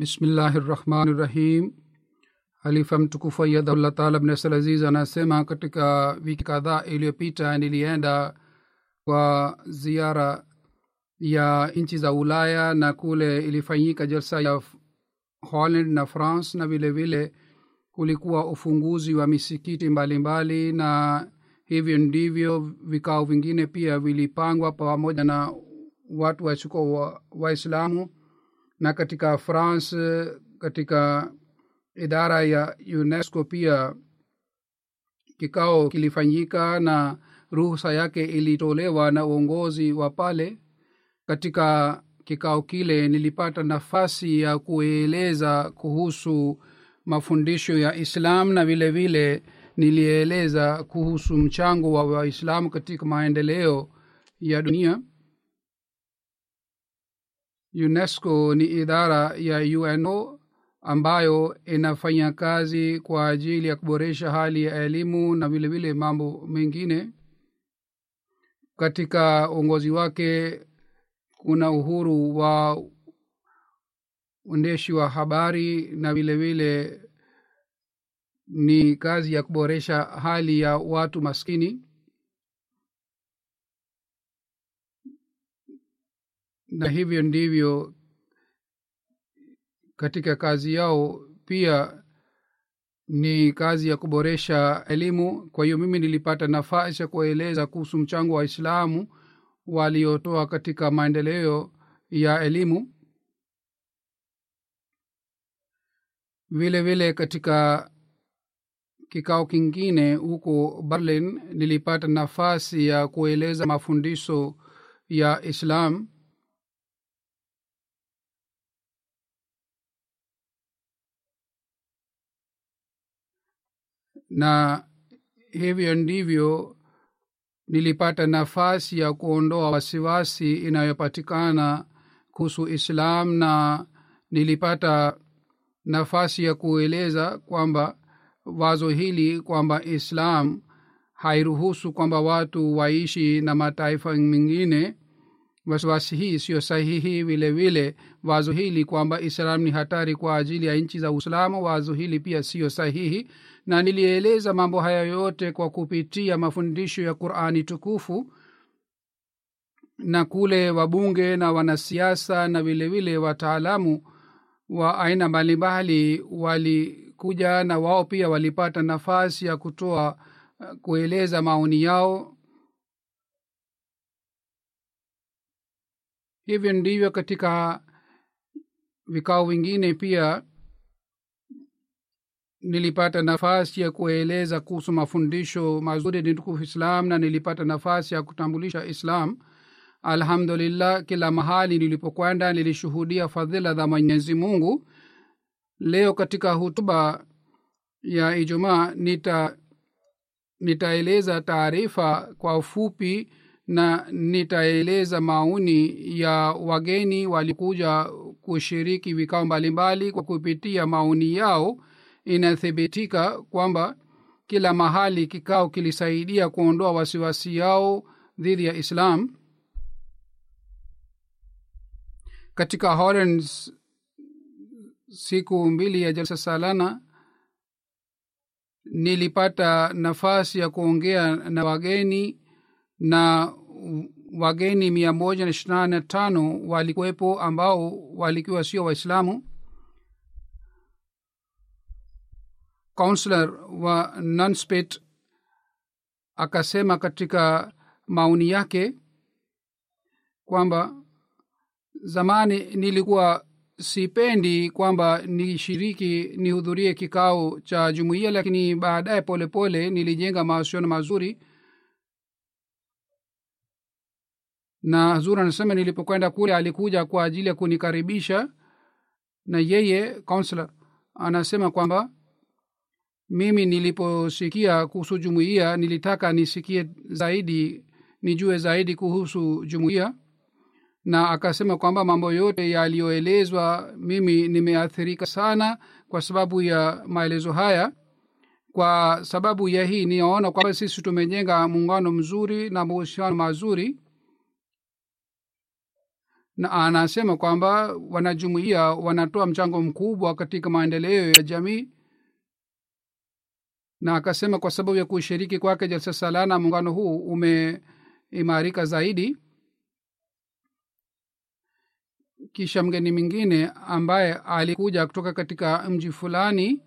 Bismillahirrahmanirrahim. Halifa mtukufu ayadhullah taala bnasal aziz anasema katika wiki kadhaa iliyopita nilienda kwa ziara ya nchi za ulaya na kule ilifanyika jalsa ya holland na france na vile vile kulikuwa ufunguzi wa misikiti mbalimbali mbali, na hivyo ndivyo vikao vingine pia vilipangwa pamoja na watu wachuko waislamu wa na katika france katika idara ya unesco pia kikao kilifanyika na ruhusa yake ilitolewa na uongozi wa pale. Katika kikao kile nilipata nafasi ya kueleza kuhusu mafundisho ya islam na vile vile nilieleza kuhusu mchango wa waislamu katika maendeleo ya dunia unesco ni idara ya uno ambayo inafanya kazi kwa ajili ya kuboresha hali ya elimu na vile vile mambo mengine. Katika uongozi wake kuna uhuru wa uendeshi wa habari na vile vile ni kazi ya kuboresha hali ya watu maskini na hivyo ndivyo katika kazi yao pia ni kazi ya kuboresha elimu. Kwa hiyo mimi nilipata nafasi ya kueleza kuhusu mchango wa waislamu waliotoa katika maendeleo ya elimu. Vile vile katika kikao kingine huko berlin nilipata nafasi ya kueleza mafundisho ya islam na hivyo ndivyo nilipata nafasi ya kuondoa wasiwasi inayopatikana kuhusu islam na nilipata nafasi ya kueleza kwamba wazo hili kwamba islam hairuhusu kwamba watu waishi na mataifa mengine wasiwasi hii siyo sahihi. Vile vile wazo hili kwamba islam ni hatari kwa ajili ya nchi za uislamu wazo hili pia siyo sahihi na nilieleza mambo haya yote kwa kupitia mafundisho ya qurani tukufu na kule wabunge na wanasiasa na vile vile wataalamu wa aina mbalimbali walikuja na wao pia walipata nafasi ya kutoa kueleza maoni yao. Hivyo ndivyo katika vikao vingine pia nilipata nafasi ya kueleza kuhusu mafundisho mazuri ni tukufu islam na nilipata nafasi ya kutambulisha islam. Alhamdulillah kila mahali nilipokwenda nilishuhudia fadhila za mwenyezi mungu. Leo katika hutuba ya ijumaa nita nitaeleza taarifa kwa ufupi na nitaeleza maoni ya wageni walikuja kushiriki vikao mbalimbali kwa kupitia maoni yao inathibitika kwamba kila mahali kikao kilisaidia kuondoa wasiwasi yao dhidi ya islam. Katika hollands siku mbili ya jalsa salana nilipata nafasi ya kuongea na wageni na wageni mia moja na ishirini na tano walikuwepo ambao walikuwa sio waislamu counselor wa nanspet akasema katika maoni yake kwamba zamani nilikuwa sipendi kwamba nishiriki nihudhurie kikao cha jumuiya lakini baadaye polepole nilijenga mahusiano mazuri. Na zur anasema nilipokwenda kule alikuja kwa ajili ya kunikaribisha na yeye counselor anasema kwamba mimi niliposikia kuhusu jumuiya nilitaka nisikie zaidi nijue zaidi kuhusu jumuiya. Na akasema kwamba mambo yote yaliyoelezwa mimi nimeathirika sana kwa sababu ya maelezo haya. Kwa sababu ya hii ninaona kwamba sisi tumejenga muungano mzuri na mahusiano mazuri. Na anasema kwamba wanajumuia wanatoa mchango mkubwa katika maendeleo ya jamii na akasema kwa sababu ya kushiriki kwake jalsa salana muungano huu umeimarika zaidi kisha mgeni mwingine ambaye alikuja kutoka katika mji fulani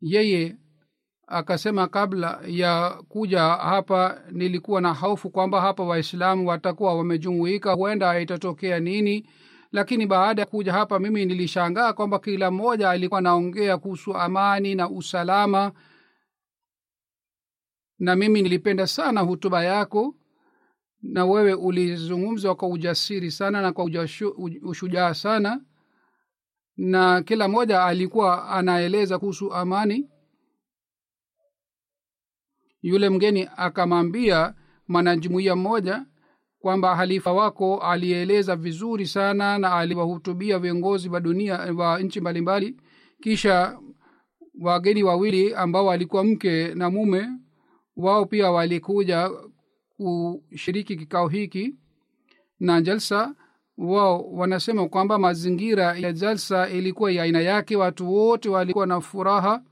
yeye akasema kabla ya kuja hapa nilikuwa na hofu kwamba hapa waislamu watakuwa wamejumuika huenda itatokea nini. Lakini baada ya kuja hapa mimi nilishangaa kwamba kila mmoja alikuwa anaongea kuhusu amani na usalama na mimi nilipenda sana hutuba yako na wewe ulizungumza kwa ujasiri sana na kwa ushujaa sana na kila mmoja alikuwa anaeleza kuhusu amani. Yule mgeni akamwambia mwanajumuiya mmoja kwamba halifa wako alieleza vizuri sana na aliwahutubia viongozi wa dunia wa nchi mbalimbali kisha wageni wawili ambao walikuwa mke na mume wao pia walikuja kushiriki kikao hiki na jalsa. Wao wanasema kwamba mazingira ya jalsa ilikuwa ya aina yake. Watu wote walikuwa na furaha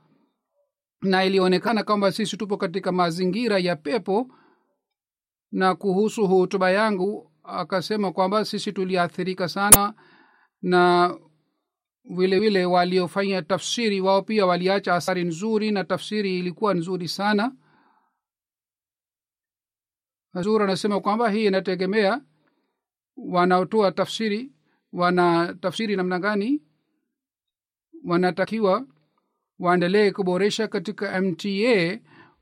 na ilionekana kwamba sisi tupo katika mazingira ya pepo. Na kuhusu hutuba yangu akasema kwamba sisi tuliathirika sana na vile vile waliofanya tafsiri wao pia waliacha athari nzuri na tafsiri ilikuwa nzuri sana hazur anasema kwamba hii inategemea wanaotoa tafsiri wana tafsiri namna gani wanatakiwa waendelee kuboresha katika mta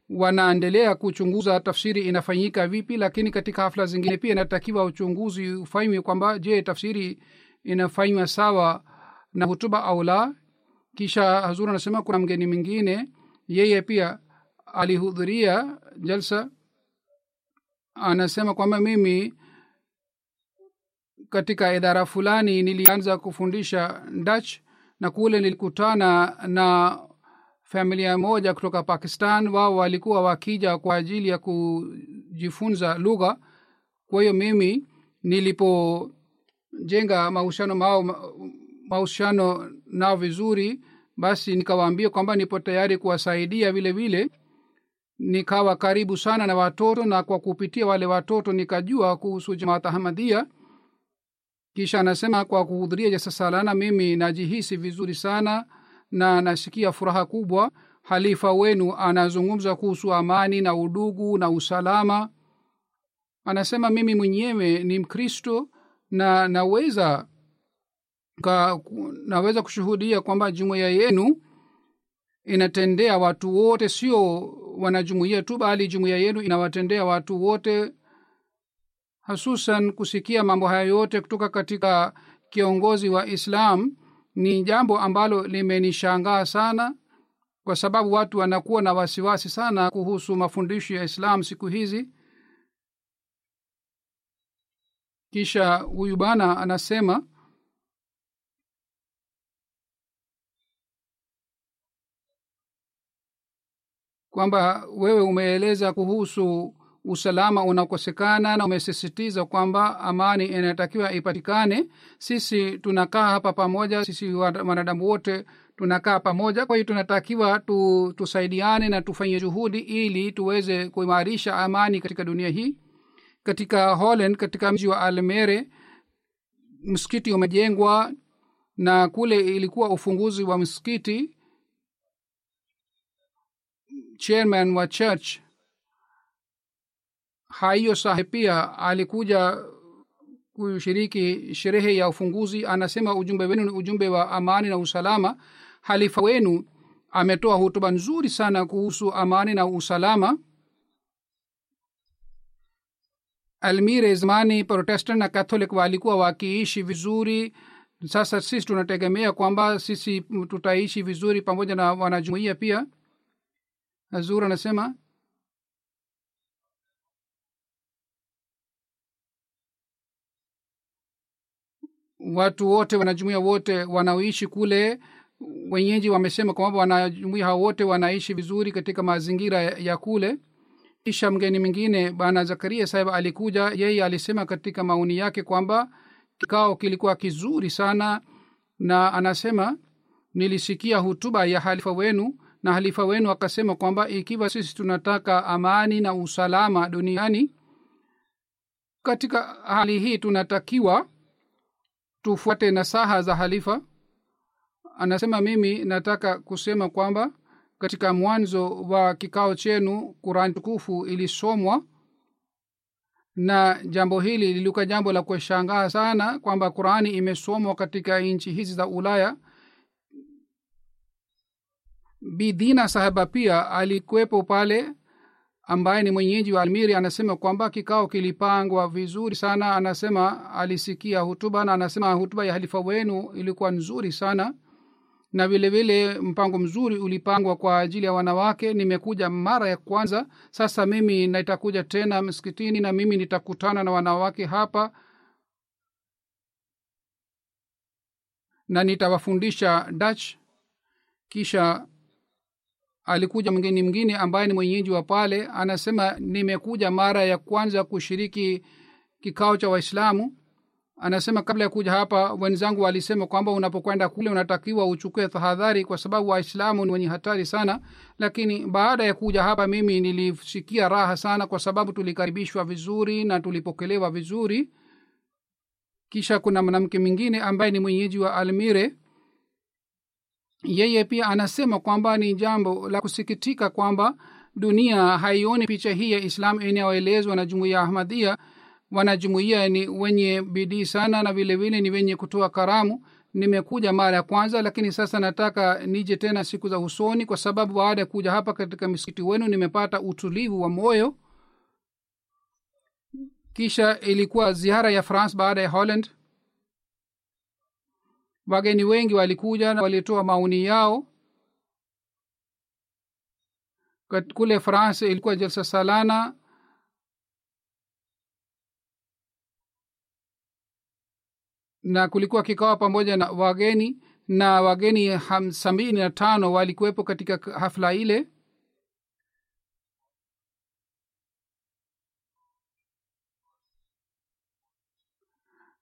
wanaendelea kuchunguza tafsiri inafanyika vipi lakini katika hafla zingine pia inatakiwa uchunguzi ufanywe kwamba je tafsiri inafanywa sawa na hutuba au la. Kisha hazur anasema kuna mgeni mwingine yeye pia alihudhuria jalsa anasema kwamba mimi katika idara fulani nilianza kufundisha dutch na kule nilikutana na familia moja kutoka pakistan. Wao walikuwa wakija kwa ajili ya kujifunza lugha. Kwa hiyo mimi nilipojenga mahusiano mao mahusiano nao vizuri basi nikawaambia kwamba nipo tayari kuwasaidia vile vile nikawa karibu sana na watoto na kwa kupitia wale watoto nikajua kuhusu jamaat ahmadia kisha anasema kwa kuhudhuria jasa salana mimi najihisi vizuri sana na nasikia furaha kubwa. Halifa wenu anazungumza kuhusu amani na udugu na usalama. Anasema mimi mwenyewe ni mkristo na naweza ka, naweza kushuhudia kwamba jumuiya yenu inatendea watu wote sio wanajumuia tu bali jumuiya yenu inawatendea watu wote hasusan kusikia mambo haya yote kutoka katika kiongozi wa islam ni jambo ambalo limenishangaa sana kwa sababu watu wanakuwa na wasiwasi sana kuhusu mafundisho ya islam siku hizi. Kisha huyu bana anasema kwamba wewe umeeleza kuhusu usalama unakosekana na umesisitiza kwamba amani inatakiwa ipatikane. Sisi tunakaa hapa pamoja sisi wanadamu wote tunakaa pamoja. Kwa hiyo tunatakiwa tu, tusaidiane na tufanye juhudi ili tuweze kuimarisha amani katika dunia hii. Katika holland katika mji wa almere msikiti umejengwa na kule ilikuwa ufunguzi wa msikiti chairman wa church. Haiyo sahe pia alikuja kushiriki sherehe ya ufunguzi. Anasema ujumbe wenu ni ujumbe wa amani na usalama. Halifa wenu ametoa hutuba nzuri sana kuhusu amani na usalama. Almire zamani protestant na catholic walikuwa wakiishi vizuri. Sasa sisi tunategemea kwamba sisi tutaishi vizuri pamoja na wanajumuia pia azur anasema watu wote wanajumuia wote wanaoishi kule wenyeji wamesema kwamba wanajumuia hao wote wanaishi vizuri katika mazingira ya kule. Kisha mgeni mwingine bana zakaria sahib alikuja yeye alisema katika maoni yake kwamba kikao kilikuwa kizuri sana na anasema nilisikia hutuba ya halifa wenu na halifa wenu akasema kwamba ikiwa sisi tunataka amani na usalama duniani katika hali hii tunatakiwa tufuate nasaha za halifa. Anasema mimi nataka kusema kwamba katika mwanzo wa kikao chenu kurani tukufu ilisomwa na jambo hili lilikuwa jambo la kushangaa sana kwamba qurani imesomwa katika nchi hizi za ulaya bidhina sahaba pia alikuwepo pale ambaye ni mwenyeji wa almiri anasema kwamba kikao kilipangwa vizuri sana. Anasema alisikia hutuba na anasema hutuba ya halifa wenu ilikuwa nzuri sana. Na vile vile mpango mzuri ulipangwa kwa ajili ya wanawake. Nimekuja mara ya kwanza sasa mimi nitakuja tena msikitini na mimi nitakutana na wanawake hapa. Na nitawafundisha dach kisha alikuja mgeni mgine ambaye ni mwenyeji wa pale anasema nimekuja mara ya kwanza kushiriki kikao cha waislamu. Anasema kabla ya kuja hapa wenzangu walisema kwamba unapokwenda kule unatakiwa uchukue tahadhari kwa sababu waislamu ni wenye hatari sana. Lakini baada ya kuja hapa mimi nilisikia raha sana kwa sababu tulikaribishwa vizuri na tulipokelewa vizuri. Kisha kuna mwanamke mwingine ambaye ni mwenyeji wa almire yeye pia anasema kwamba ni jambo la kusikitika kwamba dunia haioni picha hii ya islam inayoelezwa na jumuiya ahmadia wanajumuia ni wenye bidii sana na vile vile ni wenye kutoa karamu. Nimekuja mara ya kwanza lakini sasa nataka nije tena siku za usoni kwa sababu baada ya kuja hapa katika misikiti wenu nimepata utulivu wa moyo. Kisha ilikuwa ziara ya france baada ya holland wageni wengi walikuja na walitoa maoni yao. Kule france ilikuwa jalsa salana. Na kulikuwa kikawa pamoja na wageni na wageni sabini na tano walikuwepo katika hafla ile.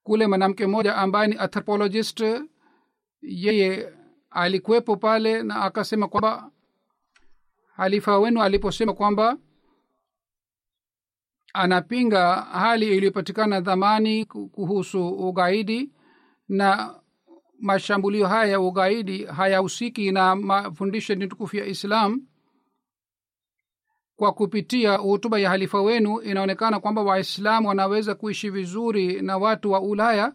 Kule mwanamke mmoja ambaye ni anthropologist yeye alikuwepo pale na akasema kwamba halifa wenu aliposema kwamba anapinga hali iliyopatikana dhamani kuhusu ugaidi na mashambulio haya ya ugaidi hayahusiki na mafundisho ni tukufu ya islam kwa kupitia hutuba ya halifa wenu inaonekana kwamba waislamu wanaweza kuishi vizuri na watu wa ulaya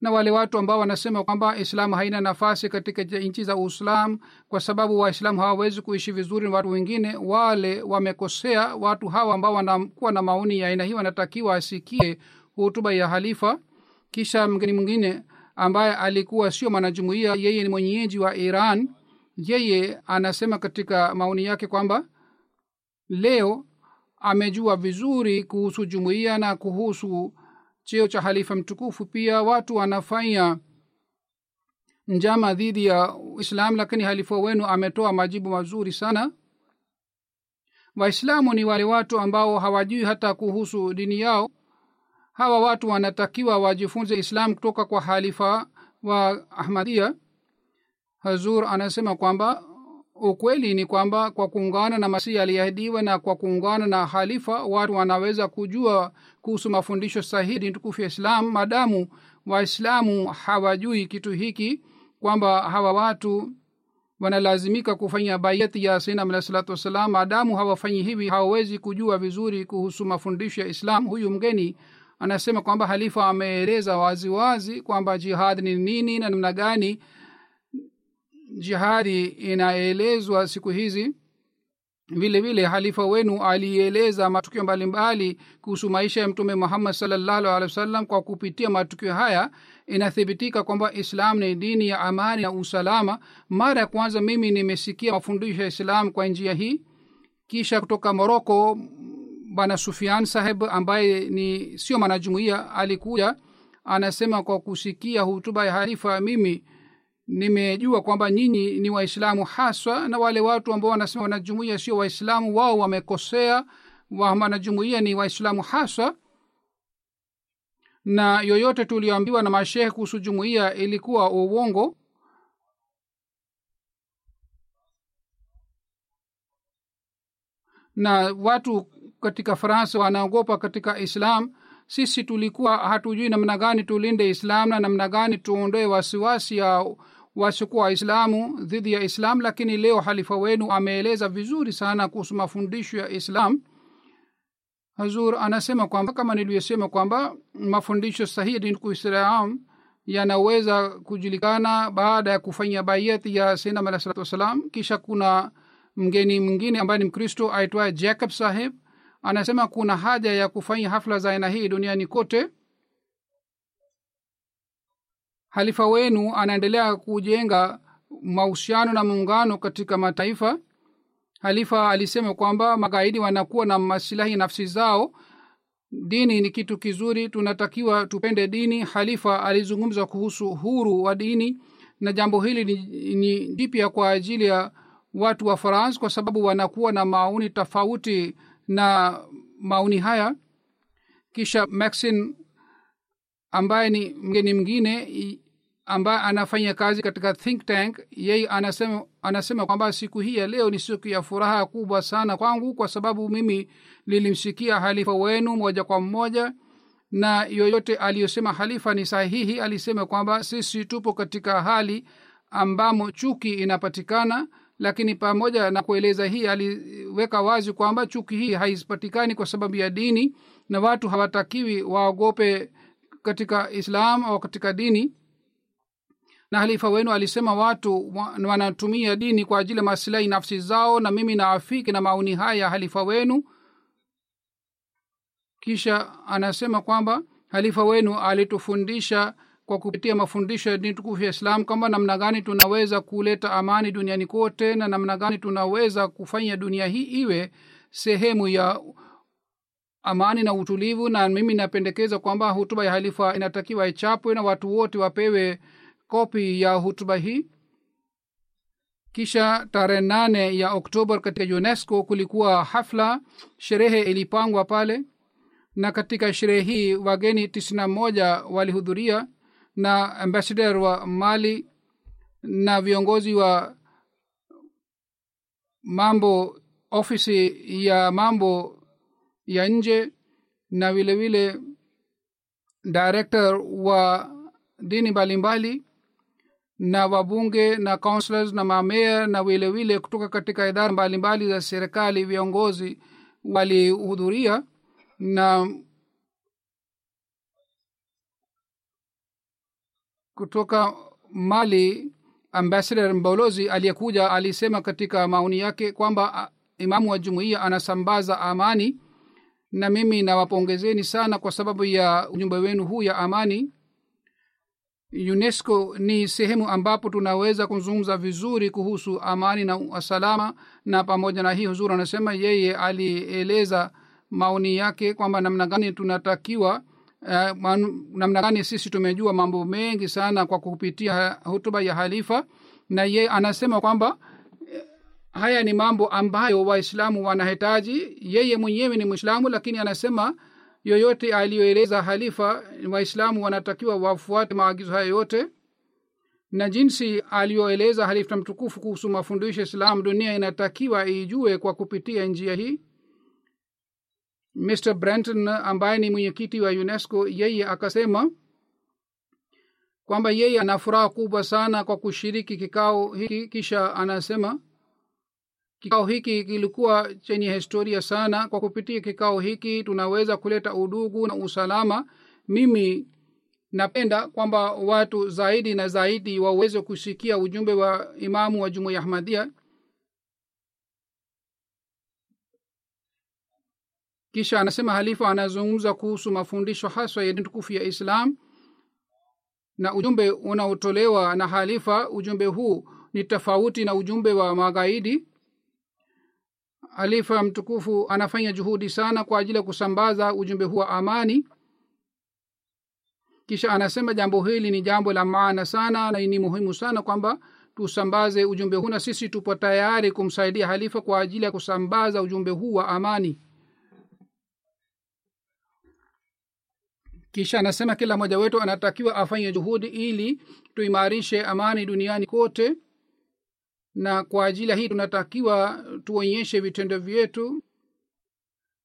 na wale watu ambao wanasema kwamba islamu haina nafasi katika nchi za uislam kwa sababu waislamu hawawezi kuishi vizuri na watu wengine. Wale wamekosea watu hawa ambao wanakuwa na maoni ya aina hii wanatakiwa asikie hutuba ya halifa kisha mgeni mwingine ambaye alikuwa sio mwanajumuia yeye ni mwenyeji wa iran yeye anasema katika maoni yake kwamba leo amejua vizuri kuhusu jumuiya na kuhusu cheo cha halifa mtukufu. Pia watu wanafanya njama dhidi ya islam lakini halifa wenu ametoa majibu mazuri sana. Waislamu ni wale watu ambao hawajui hata kuhusu dini yao. Hawa watu wanatakiwa wajifunze islam kutoka kwa halifa wa ahmadia hazur anasema kwamba ukweli ni kwamba kwa kuungana na masihi aliyeahidiwa na kwa kuungana na halifa watu wanaweza kujua kuhusu mafundisho sahihi tukufu ya islam. Madamu waislamu hawajui kitu hiki kwamba hawa watu wanalazimika kufanya bayati ya sinam alah salatu wassalam maadamu hawafanyi hivi hawawezi kujua vizuri kuhusu mafundisho ya islam. Huyu mgeni anasema kwamba halifa ameeleza waziwazi kwamba jihad ni nini na namna gani. Jihadi inaelezwa siku hizi vile vile halifa wenu alieleza matukio mbalimbali kuhusu maisha ya mtume muhammad salllahu alehi wasallam kwa kupitia matukio haya. Inathibitika kwamba islam ni dini ya amani na usalama. Mara ya kwanza mimi nimesikia mafundisho ya islam kwa njia hii. Kisha kutoka moroko bwana sufian saheb ambaye ni sio mwanajumuia alikuja anasema kwa kusikia hutuba ya halifa mimi nimejua kwamba nyinyi ni waislamu haswa na wale watu ambao wanasema wanajumuia sio waislamu wao wamekosea wa wanajumuia ni waislamu haswa. Na yoyote tulioambiwa na mashehe kuhusu jumuia ilikuwa uongo. Na watu katika faransa wanaogopa katika islam. Sisi tulikuwa hatujui namna gani tulinde islam na namna gani tuondoe wasiwasi ya wasiokuwa waislamu dhidi ya islam lakini leo halifa wenu ameeleza vizuri sana kuhusu mafundisho ya islam. Hazur anasema kwamba kama nilivyosema kwamba mafundisho sahihi dini kuislam yanaweza kujulikana baada ya kufanya baiati ya sainam alah salatu wassalam. Kisha kuna mgeni mwingine ambaye ni mkristo aitwaye jacob saheb anasema kuna haja ya kufanya hafla za aina hii duniani kote halifa wenu anaendelea kujenga mahusiano na muungano katika mataifa. Halifa alisema kwamba magaidi wanakuwa na masilahi nafsi zao. Dini ni kitu kizuri tunatakiwa tupende dini. Halifa alizungumza kuhusu huru wa dini na jambo hili ni, jipya kwa ajili ya watu wa france kwa sababu wanakuwa na maoni tofauti na maoni haya. Kisha maxin ambaye ni mgeni mwingine ambaye anafanya kazi katika think tank yeye anasema, anasema kwamba siku hii ya leo ni siku ya furaha kubwa sana kwangu kwa sababu mimi lilimsikia halifa wenu moja kwa mmoja na yoyote aliyosema halifa ni sahihi alisema kwamba sisi tupo katika hali ambamo chuki inapatikana lakini pamoja na kueleza hii aliweka wazi kwamba chuki hii haipatikani kwa sababu ya dini na watu hawatakiwi waogope katika islam au katika dini. Na halifa wenu alisema watu wanatumia dini kwa ajili ya masilahi nafsi zao na mimi naafiki na maoni haya ya halifa wenu. Kisha anasema kwamba halifa wenu alitufundisha kwa kupitia mafundisho ya dini tukufu ya islam kwamba namna gani tunaweza kuleta amani duniani kote na namna gani tunaweza kufanya dunia hii iwe sehemu ya amani na utulivu na mimi napendekeza kwamba hutuba ya halifa inatakiwa ichapwe na watu wote wapewe kopi ya hutuba hii. Kisha tarehe nane ya oktoba katika unesco kulikuwa hafla sherehe ilipangwa pale na katika sherehe hii wageni tisina moja walihudhuria na ambassador wa mali na viongozi wa mambo ofisi ya mambo ya nje na vile vile director wa dini mbalimbali na wabunge na councillors na mamea na vile vile kutoka katika idara mbalimbali za serikali viongozi walihudhuria na kutoka mali ambassador mbolozi aliyekuja alisema katika maoni yake kwamba imamu wa jumuiya anasambaza amani na mimi nawapongezeni sana kwa sababu ya ujumbe wenu huu ya amani. Unesco ni sehemu ambapo tunaweza kuzungumza vizuri kuhusu amani na usalama. Na pamoja na hii huzuri anasema yeye alieleza maoni yake kwamba namna gani tunatakiwa uh, namna gani sisi tumejua mambo mengi sana kwa kupitia hutuba ya halifa. Na yeye anasema kwamba haya ni mambo ambayo waislamu wanahitaji. Yeye mwenyewe ni mwislamu lakini anasema yoyote aliyoeleza halifa waislamu wanatakiwa wafuate maagizo hayo yote. Na jinsi aliyoeleza halifa mtukufu kuhusu mafundisho islam dunia inatakiwa ijue kwa kupitia njia hii. Mr brenton ambaye ni mwenyekiti wa unesco yeye akasema kwamba yeye ana furaha kubwa sana kwa kushiriki kikao hiki kisha anasema kikao hiki kilikuwa chenye historia sana. Kwa kupitia kikao hiki tunaweza kuleta udugu na usalama. Mimi napenda kwamba watu zaidi na zaidi waweze kusikia ujumbe wa imamu wa jumuiya ahmadia kisha anasema halifa anazungumza kuhusu mafundisho haswa ya tukufu ya islam. Na ujumbe unaotolewa na halifa ujumbe huu ni tofauti na ujumbe wa magaidi halifa mtukufu anafanya juhudi sana kwa ajili ya kusambaza ujumbe huu wa amani. Kisha anasema jambo hili ni jambo la maana sana na ni muhimu sana kwamba tusambaze ujumbe huu na sisi tupo tayari kumsaidia halifa kwa ajili ya kusambaza ujumbe huu wa amani. Kisha anasema kila mmoja wetu anatakiwa afanye juhudi ili tuimarishe amani duniani kote na kwa ajili ya hii tunatakiwa tuonyeshe vitendo vyetu.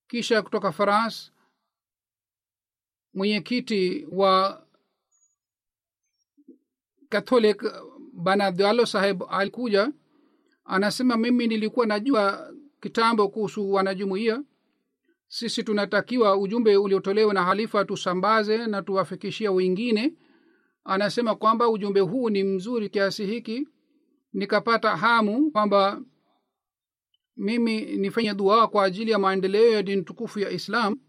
Kisha kutoka faras mwenyekiti wa catholic bana abdalo saheb alikuja anasema mimi nilikuwa najua kitambo kuhusu wanajumuia sisi tunatakiwa ujumbe uliotolewa na halifa tusambaze na tuwafikishia wengine. Anasema kwamba ujumbe huu ni mzuri kiasi hiki nikapata hamu kwamba mimi nifanye dua kwa ajili ya maendeleo ya dini tukufu ya islam.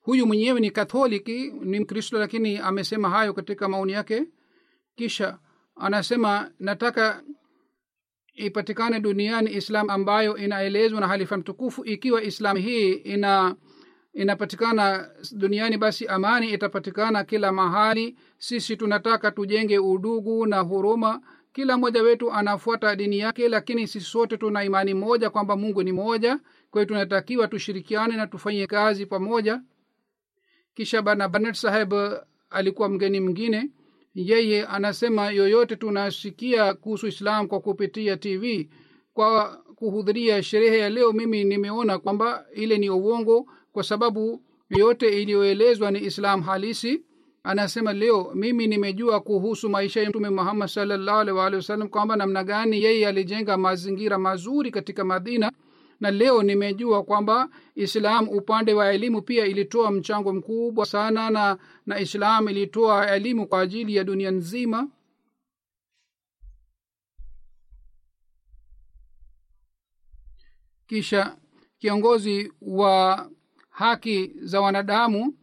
Huyu mwenyewe ni katholiki ni mkristo lakini amesema hayo katika maoni yake. Kisha anasema nataka ipatikane duniani islam ambayo inaelezwa na halifa mtukufu. Ikiwa islam hii ina inapatikana duniani basi amani itapatikana kila mahali. Sisi tunataka tujenge udugu na huruma kila mmoja wetu anafuata dini yake lakini sisi sote tuna imani moja kwamba mungu ni moja. Kwa hiyo tunatakiwa tushirikiane na tufanye kazi pamoja. Kisha bana banet saheb alikuwa mgeni mwingine. Yeye anasema yoyote tunasikia kuhusu islam kwa kupitia tv kwa kuhudhuria sherehe ya leo mimi nimeona kwamba ile ni uongo kwa sababu yote iliyoelezwa ni islam halisi anasema leo mimi nimejua kuhusu maisha ya mtume muhammad salllahu alih wasallam kwamba namna gani yeye alijenga mazingira mazuri katika madina na leo nimejua kwamba islam upande wa elimu pia ilitoa mchango mkubwa sana na na islam ilitoa elimu kwa ajili ya dunia nzima. Kisha kiongozi wa haki za wanadamu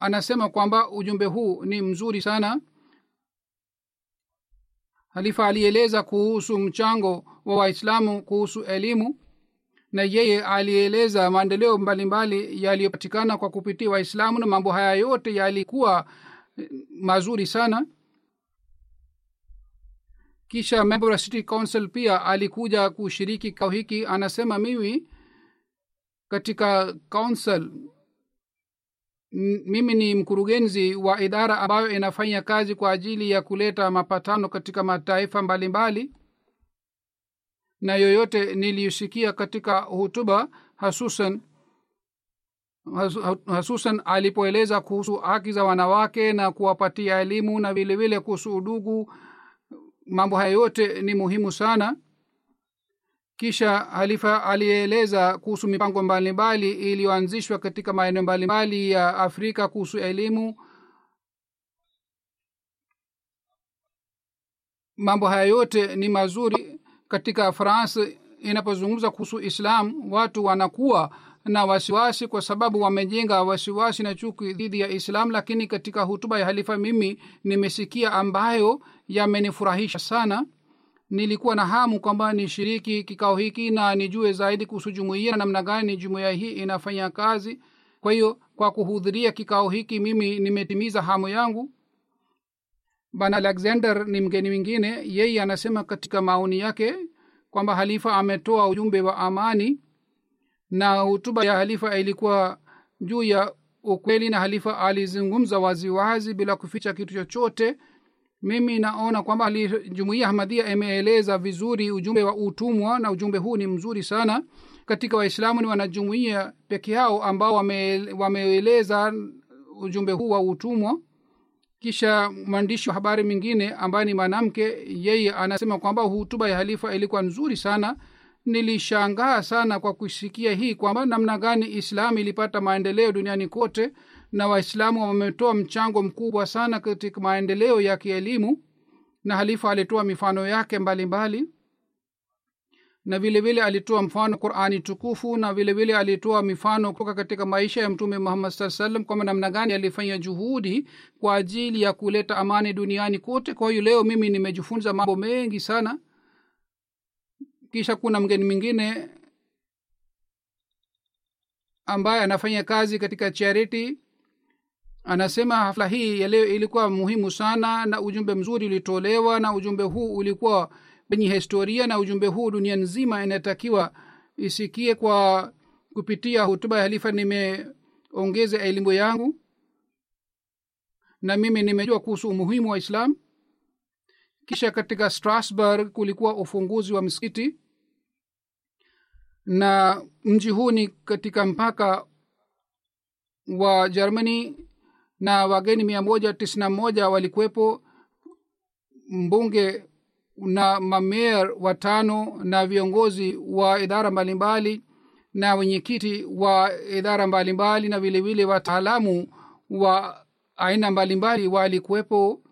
anasema kwamba ujumbe huu ni mzuri sana. Halifa alieleza kuhusu mchango wa waislamu kuhusu elimu na yeye alieleza maendeleo mbalimbali yaliyopatikana kwa kupitia waislamu na mambo haya yote yalikuwa mazuri sana. Kisha member city council pia alikuja kushiriki kao hiki. Anasema mimi katika council mimi ni mkurugenzi wa idara ambayo inafanya kazi kwa ajili ya kuleta mapatano katika mataifa mbalimbali mbali. na yoyote niliyosikia katika hutuba hasusan hasusan alipoeleza kuhusu haki za wanawake na kuwapatia elimu na vilevile kuhusu udugu mambo hayo yote ni muhimu sana kisha halifa alieleza kuhusu mipango mbalimbali iliyoanzishwa katika maeneo mbalimbali ya afrika kuhusu elimu. Mambo haya yote ni mazuri katika france. Inapozungumza kuhusu islam watu wanakuwa na wasiwasi kwa sababu wamejenga wasiwasi na chuki dhidi ya islam. Lakini katika hutuba ya halifa mimi nimesikia ambayo yamenifurahisha sana nilikuwa na hamu kwamba nishiriki kikao hiki na nijue zaidi kuhusu jumuiya na namna gani jumuiya hii inafanya kazi. Kwa hiyo kwa kuhudhuria kikao hiki mimi nimetimiza hamu yangu. Bana alexander ni mgeni mwingine. Yeye anasema katika maoni yake kwamba halifa ametoa ujumbe wa amani na hutuba ya halifa ilikuwa juu ya ukweli na halifa alizungumza waziwazi bila kuficha kitu chochote mimi naona kwamba jumuia ahmadia imeeleza vizuri ujumbe wa utumwa na ujumbe huu ni mzuri sana. Katika waislamu ni wanajumuia peke yao ambao wame, wameeleza ujumbe huu wa utumwa. Kisha mwandishi wa habari mwingine ambaye ni mwanamke yeye anasema kwamba hutuba ya halifa ilikuwa nzuri sana. Nilishangaa sana kwa kusikia hii kwamba namna gani islamu ilipata maendeleo duniani kote na waislamu wametoa mchango mkubwa sana katika maendeleo ya kielimu na halifa alitoa mifano yake mbalimbali mbali na vile vile alitoa mfano qurani tukufu na vile vile alitoa mifano kutoka katika maisha ya mtume muhammad saa salam kwamba namna gani alifanya juhudi kwa ajili ya kuleta amani duniani kote. Kwa hiyo leo mimi nimejifunza mambo mengi sana. Kisha kuna mgeni mwingine ambaye anafanya kazi katika charity anasema hafla hii ya leo ilikuwa muhimu sana na ujumbe mzuri ulitolewa na ujumbe huu ulikuwa wenye historia na ujumbe huu dunia nzima inatakiwa isikie kwa kupitia hutuba ya halifa nimeongeza elimu yangu na mimi nimejua kuhusu umuhimu wa islam. Kisha katika strasburg kulikuwa ufunguzi wa msikiti na mji huu ni katika mpaka wa germany na wageni mia moja tisini na moja walikuwepo mbunge na mamer watano na viongozi wa idara mbalimbali na wenyekiti wa idara mbalimbali na vilevile wataalamu wa aina mbalimbali walikuwepo.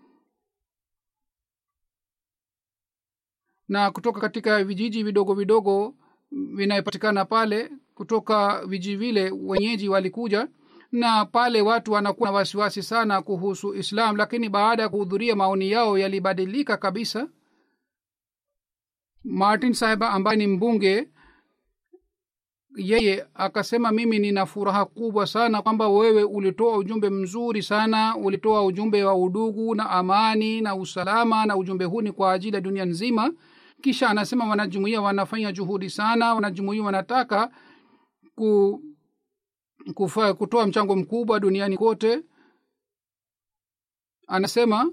Na kutoka katika vijiji vidogo vidogo vinayopatikana pale kutoka vijiji vile wenyeji walikuja na pale watu wanakuwa na wasiwasi sana kuhusu islam lakini baada ya kuhudhuria maoni yao yalibadilika kabisa. Martin sahiba ambaye ni mbunge yeye akasema mimi nina furaha kubwa sana kwamba wewe ulitoa ujumbe mzuri sana ulitoa ujumbe wa udugu na amani na usalama na ujumbe huu ni kwa ajili ya dunia nzima. Kisha anasema wanajumuia wanafanya juhudi sana wanajumuia wanataka ku, kufa, kutoa mchango mkubwa duniani kote. Anasema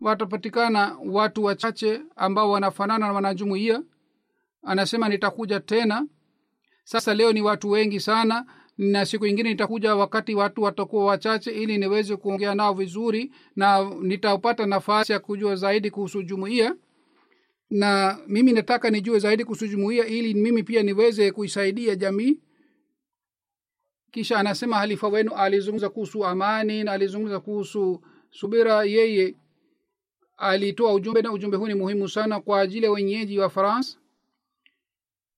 watapatikana watu wachache ambao wanafanana na wanajumuia anasema nitakuja tena. Sasa leo ni watu wengi sana na siku ingine nitakuja wakati watu watakuwa wachache ili niweze kuongea nao vizuri na nitapata nafasi ya kujua zaidi kuhusu jumuia na mimi nataka nijue zaidi kuhusu jumuia ili mimi pia niweze kuisaidia jamii kisha anasema halifa wenu alizungumza kuhusu amani na alizungumza kuhusu subira. Yeye alitoa ujumbe na ujumbe huu ni muhimu sana kwa ajili ya wenyeji wa france.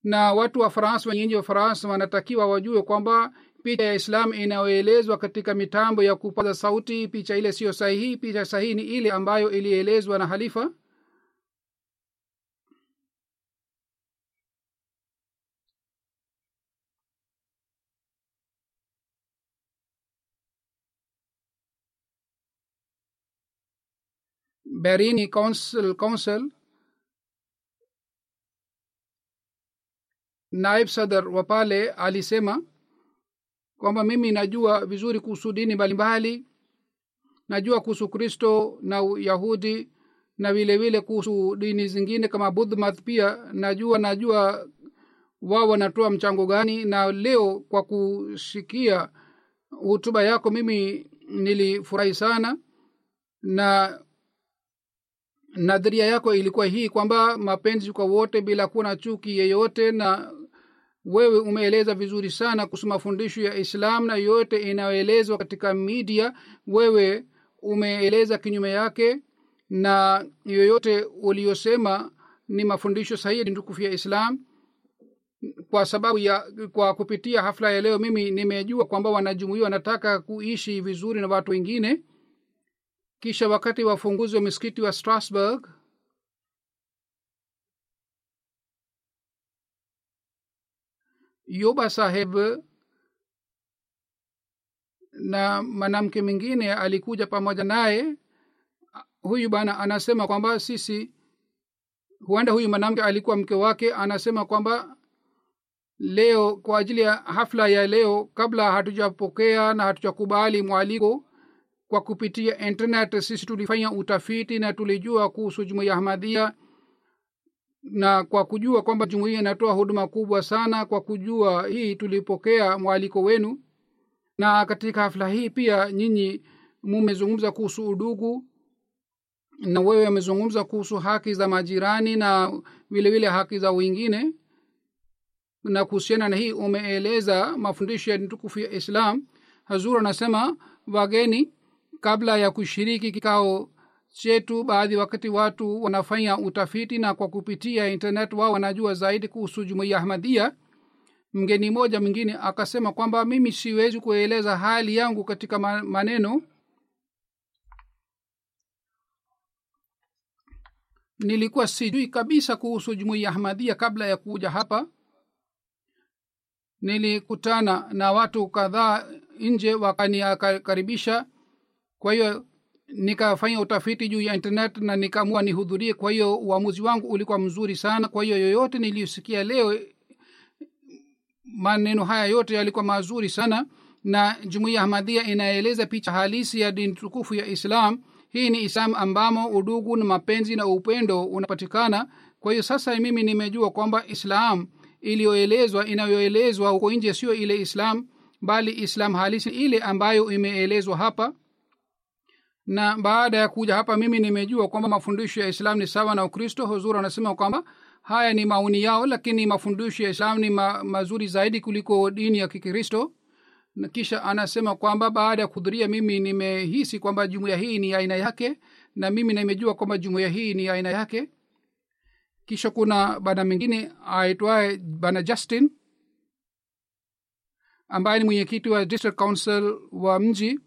Na watu wa france wenyeji wa france wanatakiwa wajue kwamba picha ya islam inayoelezwa katika mitambo ya kupaza sauti picha ile siyo sahihi. Picha sahihi ni ile ambayo ilielezwa na halifa berini council, council. Naib Sadr wa pale alisema kwamba mimi najua vizuri kuhusu dini mbalimbali najua kuhusu kristo na yahudi na vile vile kuhusu dini zingine kama budhmath pia najua najua wao wanatoa mchango gani na leo kwa kusikia hutuba yako mimi nilifurahi sana na nadharia yako ilikuwa hii kwamba mapenzi kwa wote bila kuwa na chuki yeyote na wewe umeeleza vizuri sana kuhusu mafundisho ya islam na yote inayoelezwa katika media. Wewe umeeleza kinyume yake na yoyote uliyosema ni mafundisho sahihi tukufu ya islam. Kwa sababu ya kwa kupitia hafla ya leo mimi nimejua kwamba wanajumuia wanataka kuishi vizuri na watu wengine kisha wakati wa ufunguzi wa misikiti wa strasburg yoba saheb na mwanamke mwingine alikuja pamoja naye. Huyu bana anasema kwamba sisi huenda huyu mwanamke alikuwa mke wake anasema kwamba leo kwa ajili ya hafla ya leo kabla hatujapokea na hatujakubali mwaliko kwa kupitia internet sisi tulifanya utafiti na tulijua kuhusu jumuiya ahmadhia na kwa kujua kwamba jumuiya inatoa huduma kubwa sana kwa kujua hii tulipokea mwaliko wenu. Na katika hafla hii pia nyinyi mumezungumza kuhusu udugu na wewe amezungumza kuhusu haki za majirani na vile vile haki za wengine. Na kuhusiana na hii umeeleza mafundisho ya tukufu ya islam. Hazur anasema wageni kabla ya kushiriki kikao chetu baadhi wakati watu wanafanya utafiti na kwa kupitia internet wao wanajua zaidi kuhusu jumuiya ahmadia mgeni moja mwingine akasema kwamba mimi siwezi kueleza hali yangu katika maneno. Nilikuwa sijui kabisa kuhusu jumuiya ahmadia kabla ya kuja hapa. Nilikutana na watu kadhaa nje wakanikaribisha kwa hiyo nikafanya utafiti juu ya internet na nikaamua nihudhurie. Kwa hiyo uamuzi wangu ulikuwa mzuri sana. Kwa hiyo yoyote niliyosikia leo maneno haya yote yalikuwa mazuri sana. Na jumuiya ahmadhia inaeleza picha halisi ya dini tukufu ya islam. Hii ni islam ambamo udugu na mapenzi na upendo unapatikana. Kwa hiyo sasa mimi nimejua kwamba islam iliyoelezwa inayoelezwa huko nje sio ile islam bali islam halisi ile ambayo imeelezwa hapa na baada ya kuja hapa mimi nimejua kwamba mafundisho ya islam ni sawa na ukristo. Huzur anasema kwamba haya ni maoni yao lakini mafundisho ya islam ni ma, mazuri zaidi kuliko dini ya kikristo. Na kisha anasema kwamba baada ya kuhudhuria mimi nimehisi kwamba jumuiya hii ni aina yake na mimi nimejua kwamba jumuiya hii ni aina yake. Kisha kuna bana mwingine aitwaye bana justin ambaye ni mwenyekiti wa district council wa mji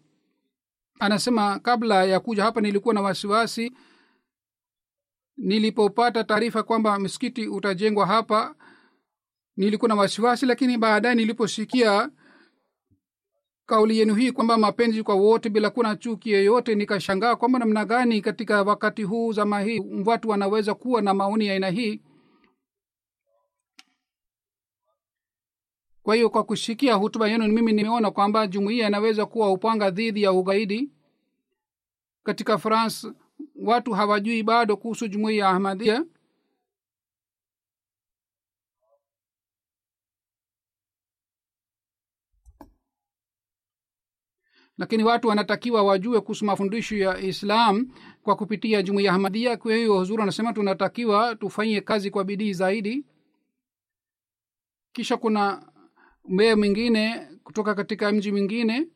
anasema kabla ya kuja hapa nilikuwa na wasiwasi nilipopata taarifa kwamba msikiti utajengwa hapa. Nilikuwa na wasiwasi lakini baadaye niliposikia kauli yenu hii kwamba mapenzi kwa wote bila kuna chuki yeyote nikashangaa kwamba namna gani katika wakati huu zama hii watu wanaweza kuwa na maoni ya aina hii kwa hiyo kwa kushikia hutuba yenu mimi nimeona kwamba jumuiya inaweza kuwa upanga dhidi ya ugaidi. Katika france watu hawajui bado kuhusu jumuiya ya ahmadia lakini watu wanatakiwa wajue kuhusu mafundisho ya islam kwa kupitia jumuiya ahmadia kwa hiyo huzuri anasema tunatakiwa tufanyie kazi kwa bidii zaidi. Kisha kuna mbee mwingine kutoka katika mji mwingine.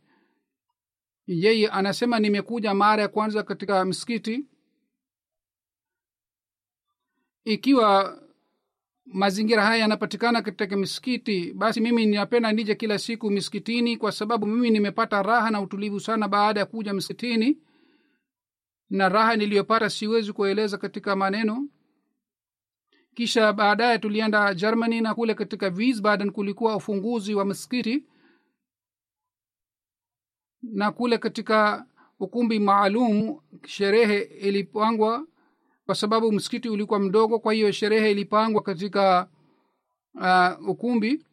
Yeye anasema nimekuja mara ya kwanza katika msikiti. Ikiwa mazingira haya yanapatikana katika misikiti basi mimi ninapenda nije kila siku misikitini kwa sababu mimi nimepata raha na utulivu sana baada ya kuja msikitini. Na raha niliyopata siwezi kueleza katika maneno kisha baadaye tulienda germany na kule katika wiesbaden kulikuwa ufunguzi wa msikiti na kule katika ukumbi maalum sherehe ilipangwa kwa sababu msikiti ulikuwa mdogo kwa hiyo sherehe ilipangwa katika uh, ukumbi.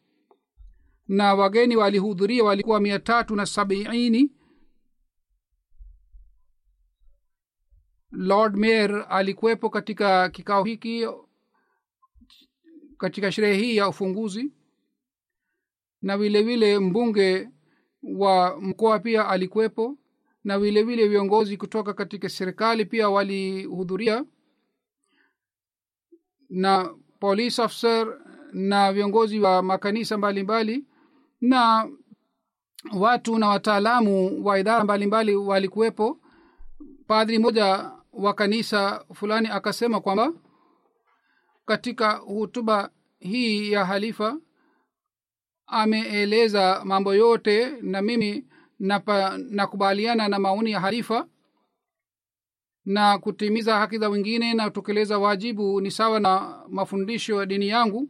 Na wageni walihudhuria walikuwa mia tatu na sabiini. Lord mayor alikuwepo katika kikao hiki katika sherehe hii ya ufunguzi. Na vile vile mbunge wa mkoa pia alikuwepo. Na vile vile viongozi kutoka katika serikali pia walihudhuria. Na police officer na viongozi wa makanisa mbalimbali. Mbali, na watu na wataalamu wa idara mbalimbali walikuwepo. Padri moja wa kanisa fulani akasema kwamba katika hutuba hii ya halifa ameeleza mambo yote na mimi nakubaliana na maoni ya halifa na kutimiza haki za wengine na kutekeleza wajibu ni sawa na mafundisho ya dini yangu.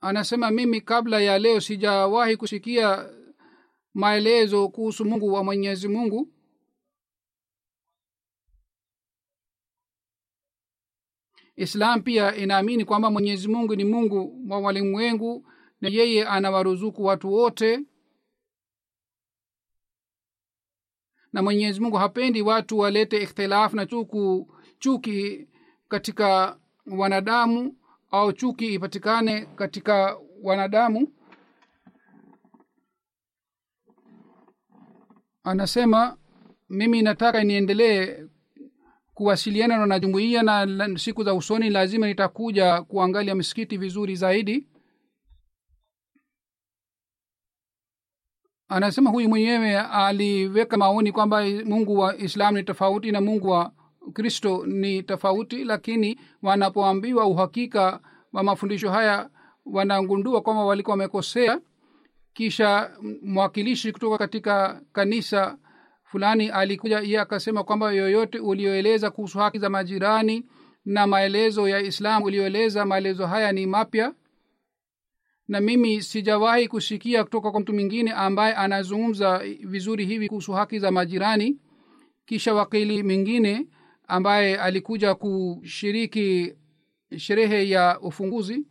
Anasema mimi kabla ya leo sijawahi kusikia maelezo kuhusu mungu wa mwenyezi mungu islam pia inaamini kwamba mwenyezi mungu ni mungu wa walimwengu na yeye anawaruzuku watu wote. Na mwenyezi mungu hapendi watu walete ikhtilafu na chuku chuki katika wanadamu au chuki ipatikane katika wanadamu. Anasema mimi nataka niendelee kuwasiliana na jumuiya na siku za usoni lazima nitakuja kuangalia misikiti vizuri zaidi. Anasema huyu mwenyewe aliweka maoni kwamba mungu wa islam ni tofauti na mungu wa kristo ni tofauti lakini wanapoambiwa uhakika wa mafundisho haya wanagundua kwamba walikuwa wamekosea. Kisha mwakilishi kutoka katika kanisa fulani alikuja iye akasema kwamba yoyote ulioeleza kuhusu haki za majirani na maelezo ya islam ulioeleza maelezo haya ni mapya. Na mimi sijawahi kusikia kutoka kwa mtu mwingine ambaye anazungumza vizuri hivi kuhusu haki za majirani. Kisha wakili mwingine ambaye alikuja kushiriki sherehe ya ufunguzi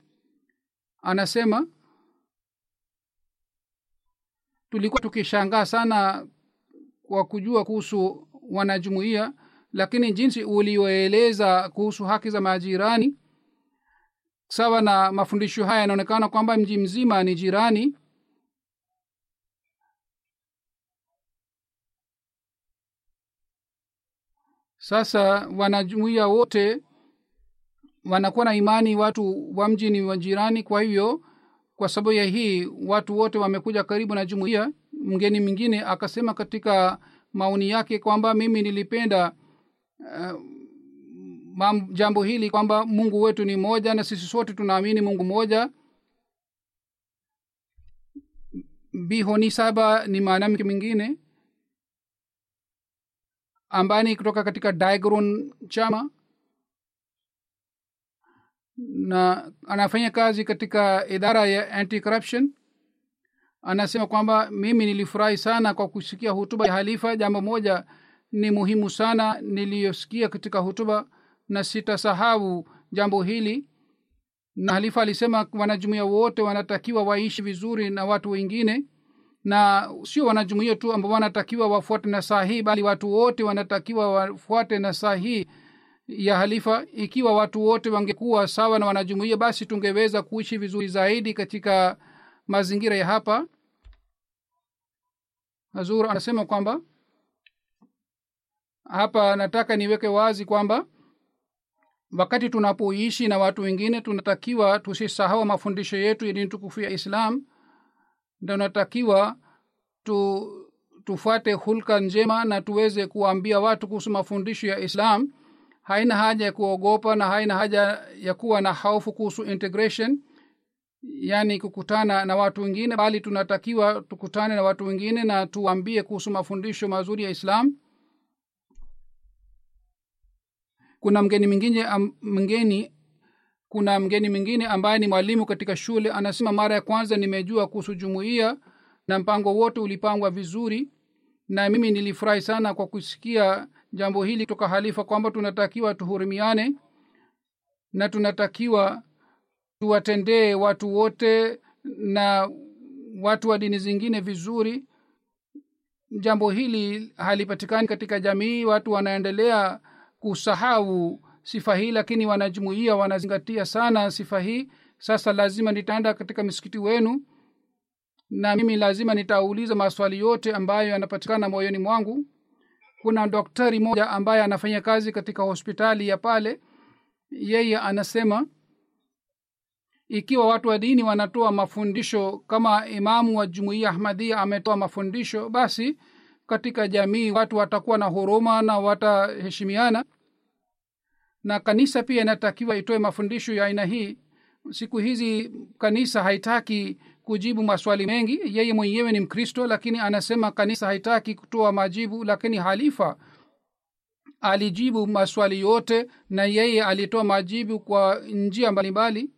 anasema tulikuwa tukishangaa sana kwa kujua kuhusu wanajumuia lakini jinsi ulioeleza kuhusu haki za majirani sawa na mafundisho haya yanaonekana kwamba mji mzima ni jirani. Sasa wanajumuia wote wanakuwa na imani watu wa mji ni wajirani kwa hivyo kwa sababu ya hii watu wote wamekuja karibu na jumuiya mgeni mwingine akasema katika maoni yake kwamba mimi nilipenda uh, jambo hili kwamba mungu wetu ni moja na sisi sote tunaamini mungu moja bihoni saba ni mwanamke mwingine. Ambani kutoka katika digron chama. Na anafanya kazi katika idara ya anti corruption anasema kwamba mimi nilifurahi sana kwa kusikia hutuba ya halifa jambo moja ni muhimu sana niliyosikia katika hutuba na sitasahau jambo hili. Na halifa alisema wanajumuia wote wanatakiwa waishi vizuri na watu wengine na sio wanajumuia tu ambao wanatakiwa wafuate na saahii bali watu wote wanatakiwa wafuate na saa hii ya halifa ikiwa watu wote wangekuwa sawa na wanajumuia basi tungeweza kuishi vizuri zaidi katika mazingira ya hapa. Hazur anasema kwamba hapa nataka niweke wazi kwamba wakati tunapoishi na watu wengine tunatakiwa tusisahau mafundisho yetu ya dini tukufu ya islam. Tunatakiwa tu tufuate hulka njema na tuweze kuwaambia watu kuhusu mafundisho ya islam. Haina haja ya kuogopa na haina haja ya kuwa na hofu kuhusu integration yaani kukutana na watu wengine bali tunatakiwa tukutane na watu wengine na tuambie kuhusu mafundisho mazuri ya islam. Kuna mgeni mwingine mgeni kuna mgeni mwingine ambaye ni mwalimu katika shule anasema mara ya kwanza nimejua kuhusu jumuiya na mpango wote ulipangwa vizuri na mimi nilifurahi sana kwa kusikia jambo hili kutoka halifa kwamba tunatakiwa tuhurumiane na tunatakiwa tuwatendee watu wote na watu wa dini zingine vizuri. Jambo hili halipatikani katika jamii watu wanaendelea kusahau sifa hii lakini wanajumuia wanazingatia sana sifa hii. Sasa lazima nitaenda katika misikiti wenu na mimi lazima nitauliza maswali yote ambayo yanapatikana moyoni mwangu. Kuna daktari moja ambaye anafanya kazi katika hospitali ya pale. Yeye anasema ikiwa watu wa dini wanatoa mafundisho kama imamu wa jumuiya ahmadia ametoa mafundisho basi katika jamii watu watakuwa na huruma na wataheshimiana. Na kanisa pia inatakiwa itoe mafundisho ya aina hii. Siku hizi kanisa haitaki kujibu maswali mengi. Yeye mwenyewe ni mkristo lakini anasema kanisa haitaki kutoa majibu lakini halifa alijibu maswali yote na yeye alitoa majibu kwa njia mbalimbali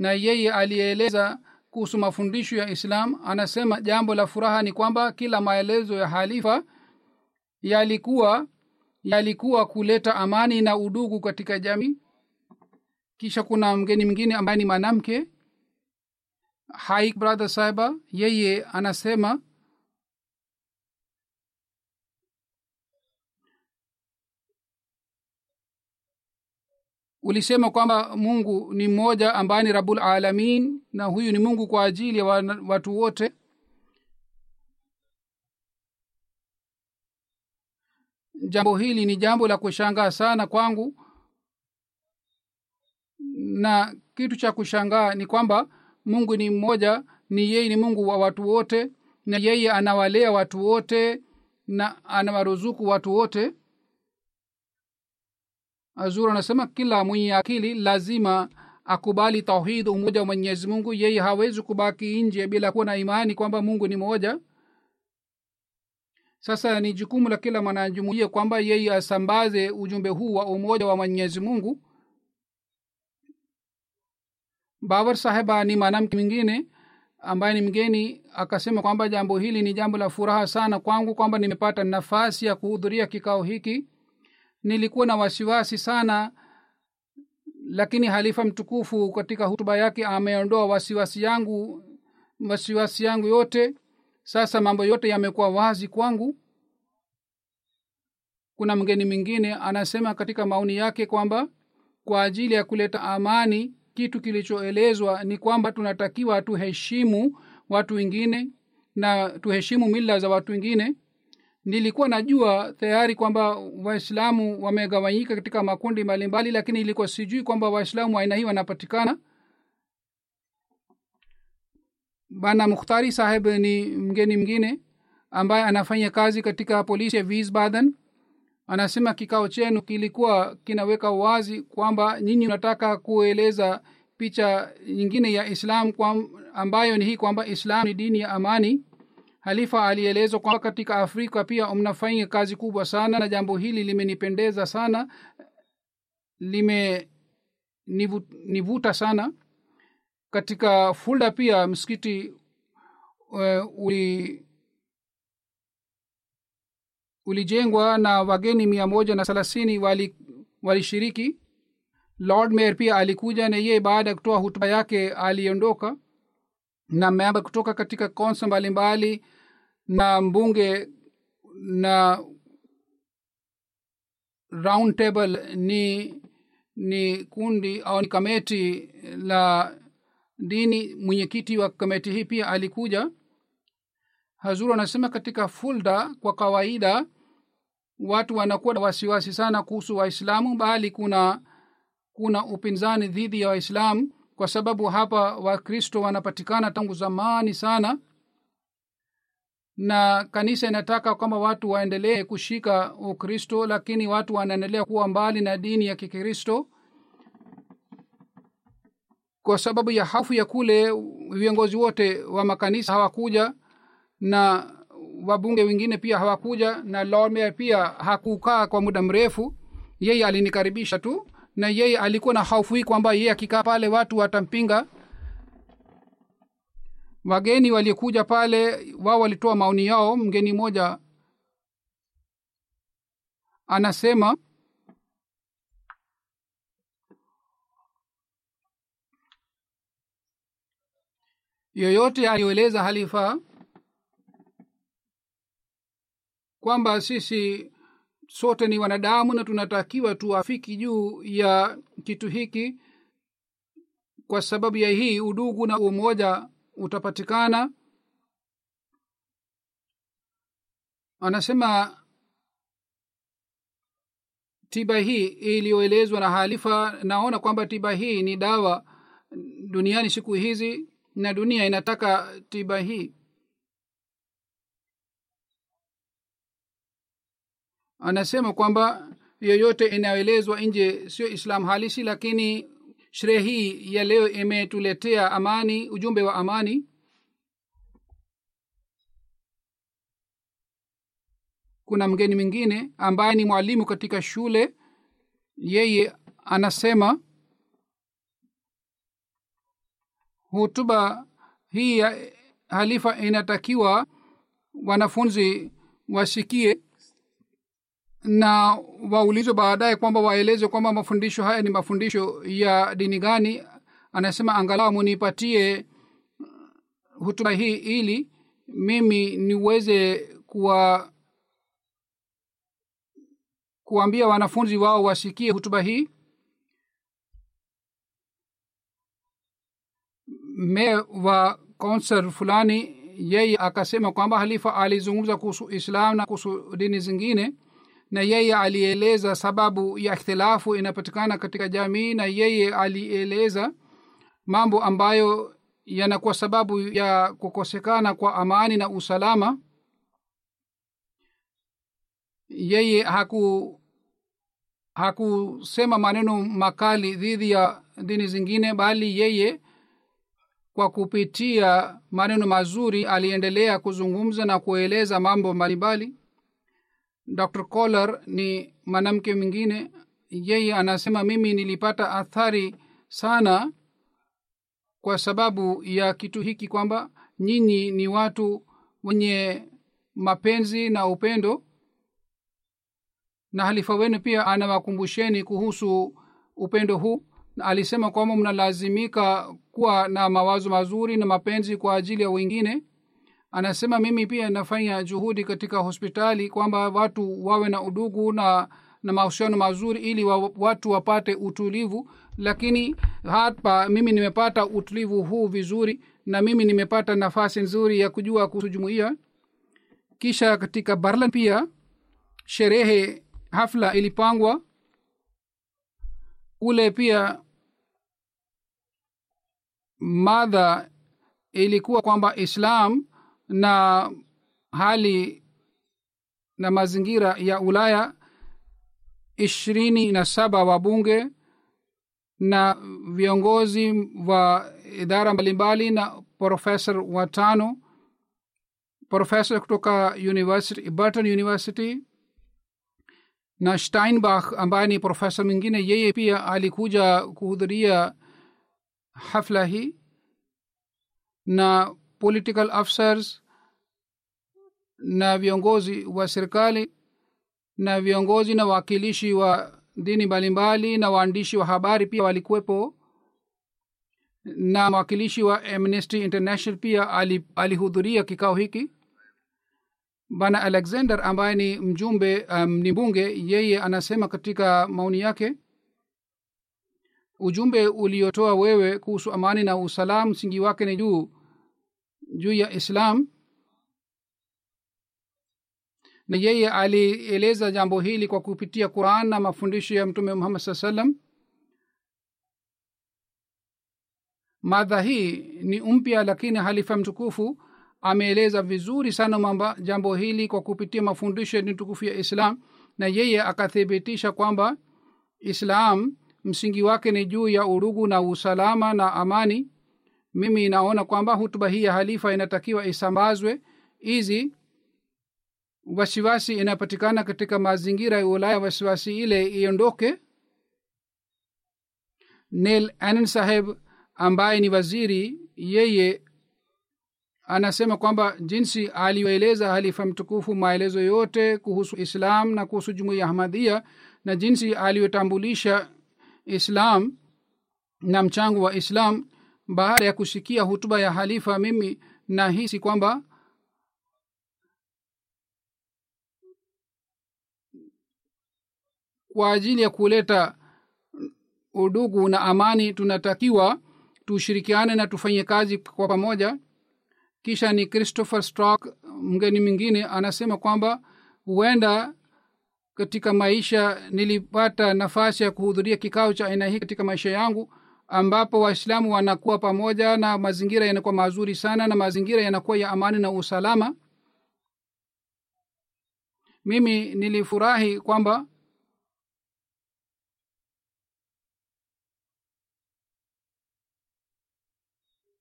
na yeye aliyeeleza kuhusu mafundisho ya islam anasema jambo la furaha ni kwamba kila maelezo ya halifa yalikuwa yalikuwa kuleta amani na udugu katika jamii. Kisha kuna mgeni mwingine ambaye ni mwanamke haik brother saiba yeye anasema ulisema kwamba mungu ni mmoja ambaye ni rabul alamin na huyu ni mungu kwa ajili ya watu wote. Jambo hili ni jambo la kushangaa sana kwangu. Na kitu cha kushangaa ni kwamba mungu ni mmoja ni yeye ni mungu wa watu wote na yeye anawalea watu wote na anawaruzuku watu wote azur anasema kila mwenye akili lazima akubali tauhid umoja wa mwenyezi mungu. Yeye hawezi kubaki nje bila kuwa na imani kwamba mungu ni moja sasa ni jukumu la kila mwanajumuia kwamba yeye asambaze ujumbe huu wa umoja wa mwenyezi mungu. Babar saheba ni mwanamke mwingine ambaye ni mgeni akasema kwamba jambo hili ni jambo la furaha sana kwangu kwamba nimepata nafasi ya kuhudhuria kikao hiki nilikuwa na wasiwasi sana lakini halifa mtukufu katika hutuba yake ameondoa wasiwasi yangu wasiwasi yangu yote. Sasa mambo yote yamekuwa wazi kwangu. Kuna mgeni mwingine anasema katika maoni yake kwamba kwa ajili ya kuleta amani kitu kilichoelezwa ni kwamba tunatakiwa tuheshimu watu wengine na tuheshimu mila za watu wengine nilikuwa najua tayari kwamba waislamu wamegawanyika katika makundi mbalimbali lakini ilikuwa sijui kwamba waislamu aina hii wanapatikana. Bana mukhtari saheb ni mgeni mwingine ambaye anafanya kazi katika polisi ya wiesbaden. Anasema kikao chenu kilikuwa kinaweka wazi kwamba nyinyi unataka kueleza picha nyingine ya islam kwa, ambayo ni hii kwamba islam ni dini ya amani halifa alielezwa kwamba katika afrika pia mnafanya kazi kubwa sana na jambo hili limenipendeza sana limenivuta sana. Katika fulda pia msikiti uh, uli ulijengwa na wageni mia moja na thelathini walishiriki. Wali lord mayor pia alikuja na yeye baada ya kutoa hutuba yake aliondoka na memba kutoka katika konsa mbalimbali na mbunge na round table ni ni kundi au ni kameti la dini. Mwenyekiti wa kameti hii pia alikuja. Hazuru anasema katika fulda kwa kawaida watu wanakuwa na wasiwasi sana kuhusu waislamu bali kuna kuna upinzani dhidi ya waislamu kwa sababu hapa wakristo wanapatikana tangu zamani sana. Na kanisa inataka kwamba watu waendelee kushika ukristo lakini watu wanaendelea kuwa mbali na dini ya kikristo. Kwa sababu ya hafu ya kule viongozi wote wa makanisa hawakuja na wabunge wengine pia hawakuja na lord pia hakukaa kwa muda mrefu. Yeye alinikaribisha tu na yeye alikuwa na hofu hii kwamba yeye akikaa pale watu watampinga. Wageni walikuja pale wao walitoa maoni yao mgeni mmoja anasema yoyote aliyoeleza halifa kwamba sisi sote ni wanadamu na tunatakiwa tuafiki juu ya kitu hiki. Kwa sababu ya hii udugu na umoja utapatikana. Anasema tiba hii iliyoelezwa na halifa naona kwamba tiba hii ni dawa duniani siku hizi na dunia inataka tiba hii anasema kwamba yoyote inayoelezwa nje sio islam halisi lakini sherehe hii ya leo imetuletea amani ujumbe wa amani. Kuna mgeni mwingine ambaye ni mwalimu katika shule. Yeye anasema hutuba hii ya halifa inatakiwa wanafunzi wasikie na waulizwe baadaye kwamba waeleze kwamba mafundisho haya ni mafundisho ya dini gani. Anasema angalau munipatie hutuba hii ili mimi niweze kuwa kuambia wanafunzi wao wasikie hutuba hii. Me wa konsel fulani yeye akasema kwamba halifa alizungumza kuhusu islam na kuhusu dini zingine na yeye alieleza sababu ya ikhtilafu inapatikana katika jamii na yeye alieleza mambo ambayo yanakuwa sababu ya kukosekana kwa amani na usalama. Yeye haku hakusema maneno makali dhidi ya dini zingine bali yeye kwa kupitia maneno mazuri aliendelea kuzungumza na kueleza mambo mbalimbali dr coller ni mwanamke mwingine. Yeye anasema mimi nilipata athari sana kwa sababu ya kitu hiki kwamba nyinyi ni watu wenye mapenzi na upendo. Na halifa wenu pia anawakumbusheni kuhusu upendo huu. Na alisema kwamba mnalazimika kuwa na mawazo mazuri na mapenzi kwa ajili ya wengine anasema mimi pia nafanya juhudi katika hospitali kwamba watu wawe na udugu na na mahusiano mazuri ili wa, watu wapate utulivu. Lakini hapa mimi nimepata utulivu huu vizuri na mimi nimepata nafasi nzuri ya kujua kuhusu jumuiya. Kisha katika berlin pia sherehe hafla ilipangwa. Kule pia madha ilikuwa kwamba islam na hali na mazingira ya ulaya ishirini na saba wabunge na viongozi wa idara mbalimbali na profesa watano profesa kutoka university burton university na steinbach ambaye ni profesa mwingine. Yeye pia alikuja kuhudhuria hafla hii na political officers na viongozi wa serikali na viongozi na wawakilishi wa dini mbalimbali na waandishi wa habari pia walikuwepo na mwakilishi wa amnesty international pia alihudhuria kikao hiki. Bana alexander ambaye ni mjumbe um, ni mbunge yeye anasema katika maoni yake ujumbe uliotoa wewe kuhusu amani na usalam msingi wake ni juu juu ya islam. Na yeye alieleza jambo hili kwa kupitia quran na mafundisho ya mtume muhammad saa salam madha hii ni mpya lakini halifa mtukufu. Ameeleza vizuri sana mamba jambo hili kwa kupitia mafundisho ya tukufu ya islam. Na yeye akathibitisha kwamba islam msingi wake ni juu ya urugu na usalama na amani mimi naona kwamba hutuba hii ya halifa inatakiwa isambazwe. Hizi wasiwasi inapatikana katika mazingira ya ulaya wasiwasi ile iondoke. Nel anan saheb ambaye ni waziri yeye anasema kwamba jinsi aliyoeleza halifa mtukufu maelezo yote kuhusu islam na kuhusu jumuiya ahmadia na jinsi aliyotambulisha islam na mchango wa islam baada ya kusikia hutuba ya halifa mimi nahisi kwamba kwa ajili ya kuleta udugu na amani tunatakiwa tushirikiane na tufanye kazi kwa pamoja. Kisha ni christopher stock mgeni mwingine anasema kwamba huenda katika maisha nilipata nafasi ya kuhudhuria kikao cha aina hii katika maisha yangu ambapo waislamu wanakuwa pamoja na mazingira yanakuwa mazuri sana na mazingira yanakuwa ya amani na usalama. Mimi nilifurahi kwamba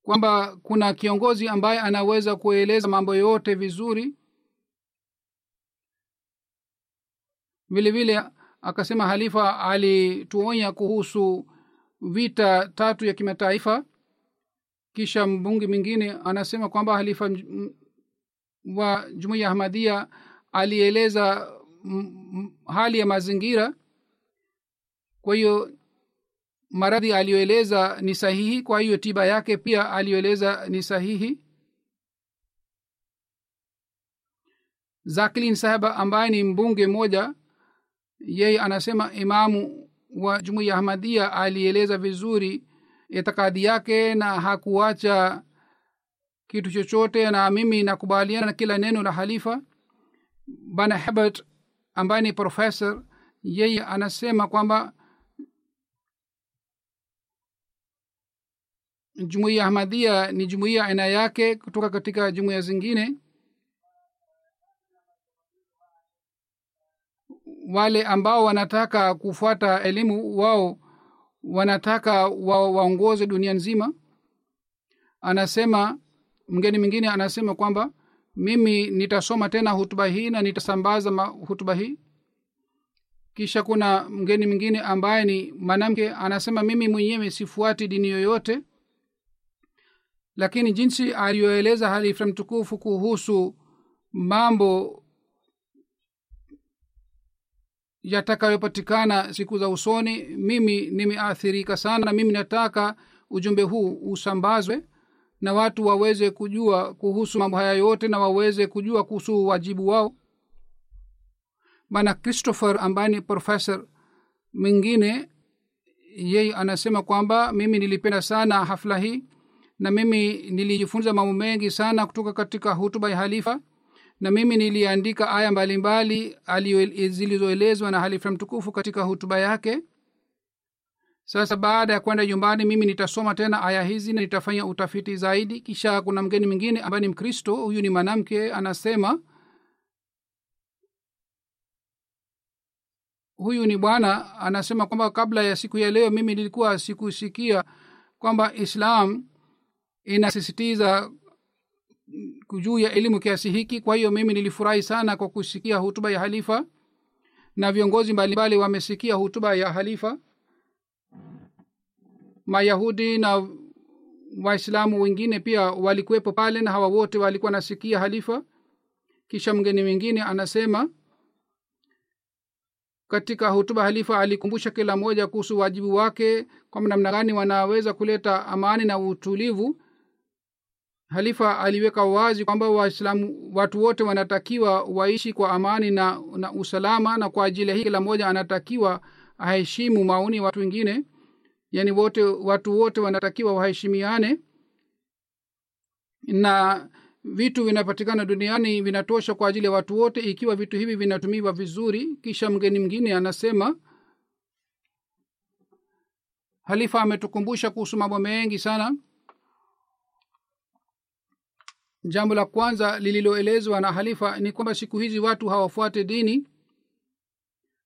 kwamba kuna kiongozi ambaye anaweza kueleza mambo yote vizuri. Vile vile akasema halifa alituonya kuhusu vita tatu ya kimataifa. Kisha mbungi mwingine anasema kwamba halifa wa jumuiya ahmadia alieleza hali ya mazingira. Kwa hiyo maradhi aliyoeleza ni sahihi kwa hiyo tiba yake pia aliyoeleza ni sahihi. Zaklin sahaba ambaye ni mbunge mmoja yeye anasema imamu wa jumuiya ahmadia alieleza vizuri itikadi yake na hakuacha kitu chochote na mimi nakubaliana na kila neno la halifa bana hebert ambaye ni professor yeye anasema kwamba jumuiya ahmadia ni jumuiya aina yake kutoka katika jumuiya zingine wale ambao wanataka kufuata elimu wao wanataka wa, waongoze dunia nzima. Anasema mgeni mwingine anasema kwamba mimi nitasoma tena hutuba hii na nitasambaza hutuba hii. Kisha kuna mgeni mwingine ambaye ni mwanamke anasema mimi mwenyewe sifuati dini yoyote. Lakini jinsi aliyoeleza halifa mtukufu kuhusu mambo yatakayopatikana siku za usoni mimi nimeathirika sana na mimi nataka ujumbe huu usambazwe na watu waweze kujua kuhusu mambo haya yote na waweze kujua kuhusu wajibu wao. Bana christopher ambaye ni professor mwingine yeye anasema kwamba mimi nilipenda sana hafla hii na mimi nilijifunza mambo mengi sana kutoka katika hutuba ya halifa na mimi niliandika aya mbalimbali zilizoelezwa na halifa mtukufu katika hutuba yake. Sasa baada ya kwenda nyumbani mimi nitasoma tena aya hizi na nitafanya utafiti zaidi. Kisha kuna mgeni mwingine ambaye ni mkristo huyu ni mwanamke anasema huyu ni bwana anasema kwamba kabla ya siku ya leo mimi nilikuwa sikusikia kwamba islam inasisitiza juu ya elimu kiasi hiki. Kwa hiyo mimi nilifurahi sana kwa kusikia hutuba ya halifa na viongozi mbalimbali wamesikia hutuba ya halifa. Mayahudi na waislamu wengine pia walikuwepo pale na hawa wote walikuwa nasikia halifa. Kisha mgeni mwingine anasema katika hutuba halifa alikumbusha kila mmoja kuhusu wajibu wake kwamba namna gani wanaweza kuleta amani na utulivu halifa aliweka wazi kwamba waislamu watu wote wanatakiwa waishi kwa amani na, na usalama na kwa ajili ya hii kila mmoja anatakiwa aheshimu maoni ya watu wengine. Yani wote watu wote wanatakiwa waheshimiane. Na vitu vinapatikana duniani vinatosha kwa ajili ya watu wote ikiwa vitu hivi vinatumiwa vizuri kisha mgeni mwingine anasema halifa ametukumbusha kuhusu mambo mengi sana jambo la kwanza lililoelezwa na halifa ni kwamba siku hizi watu hawafuate dini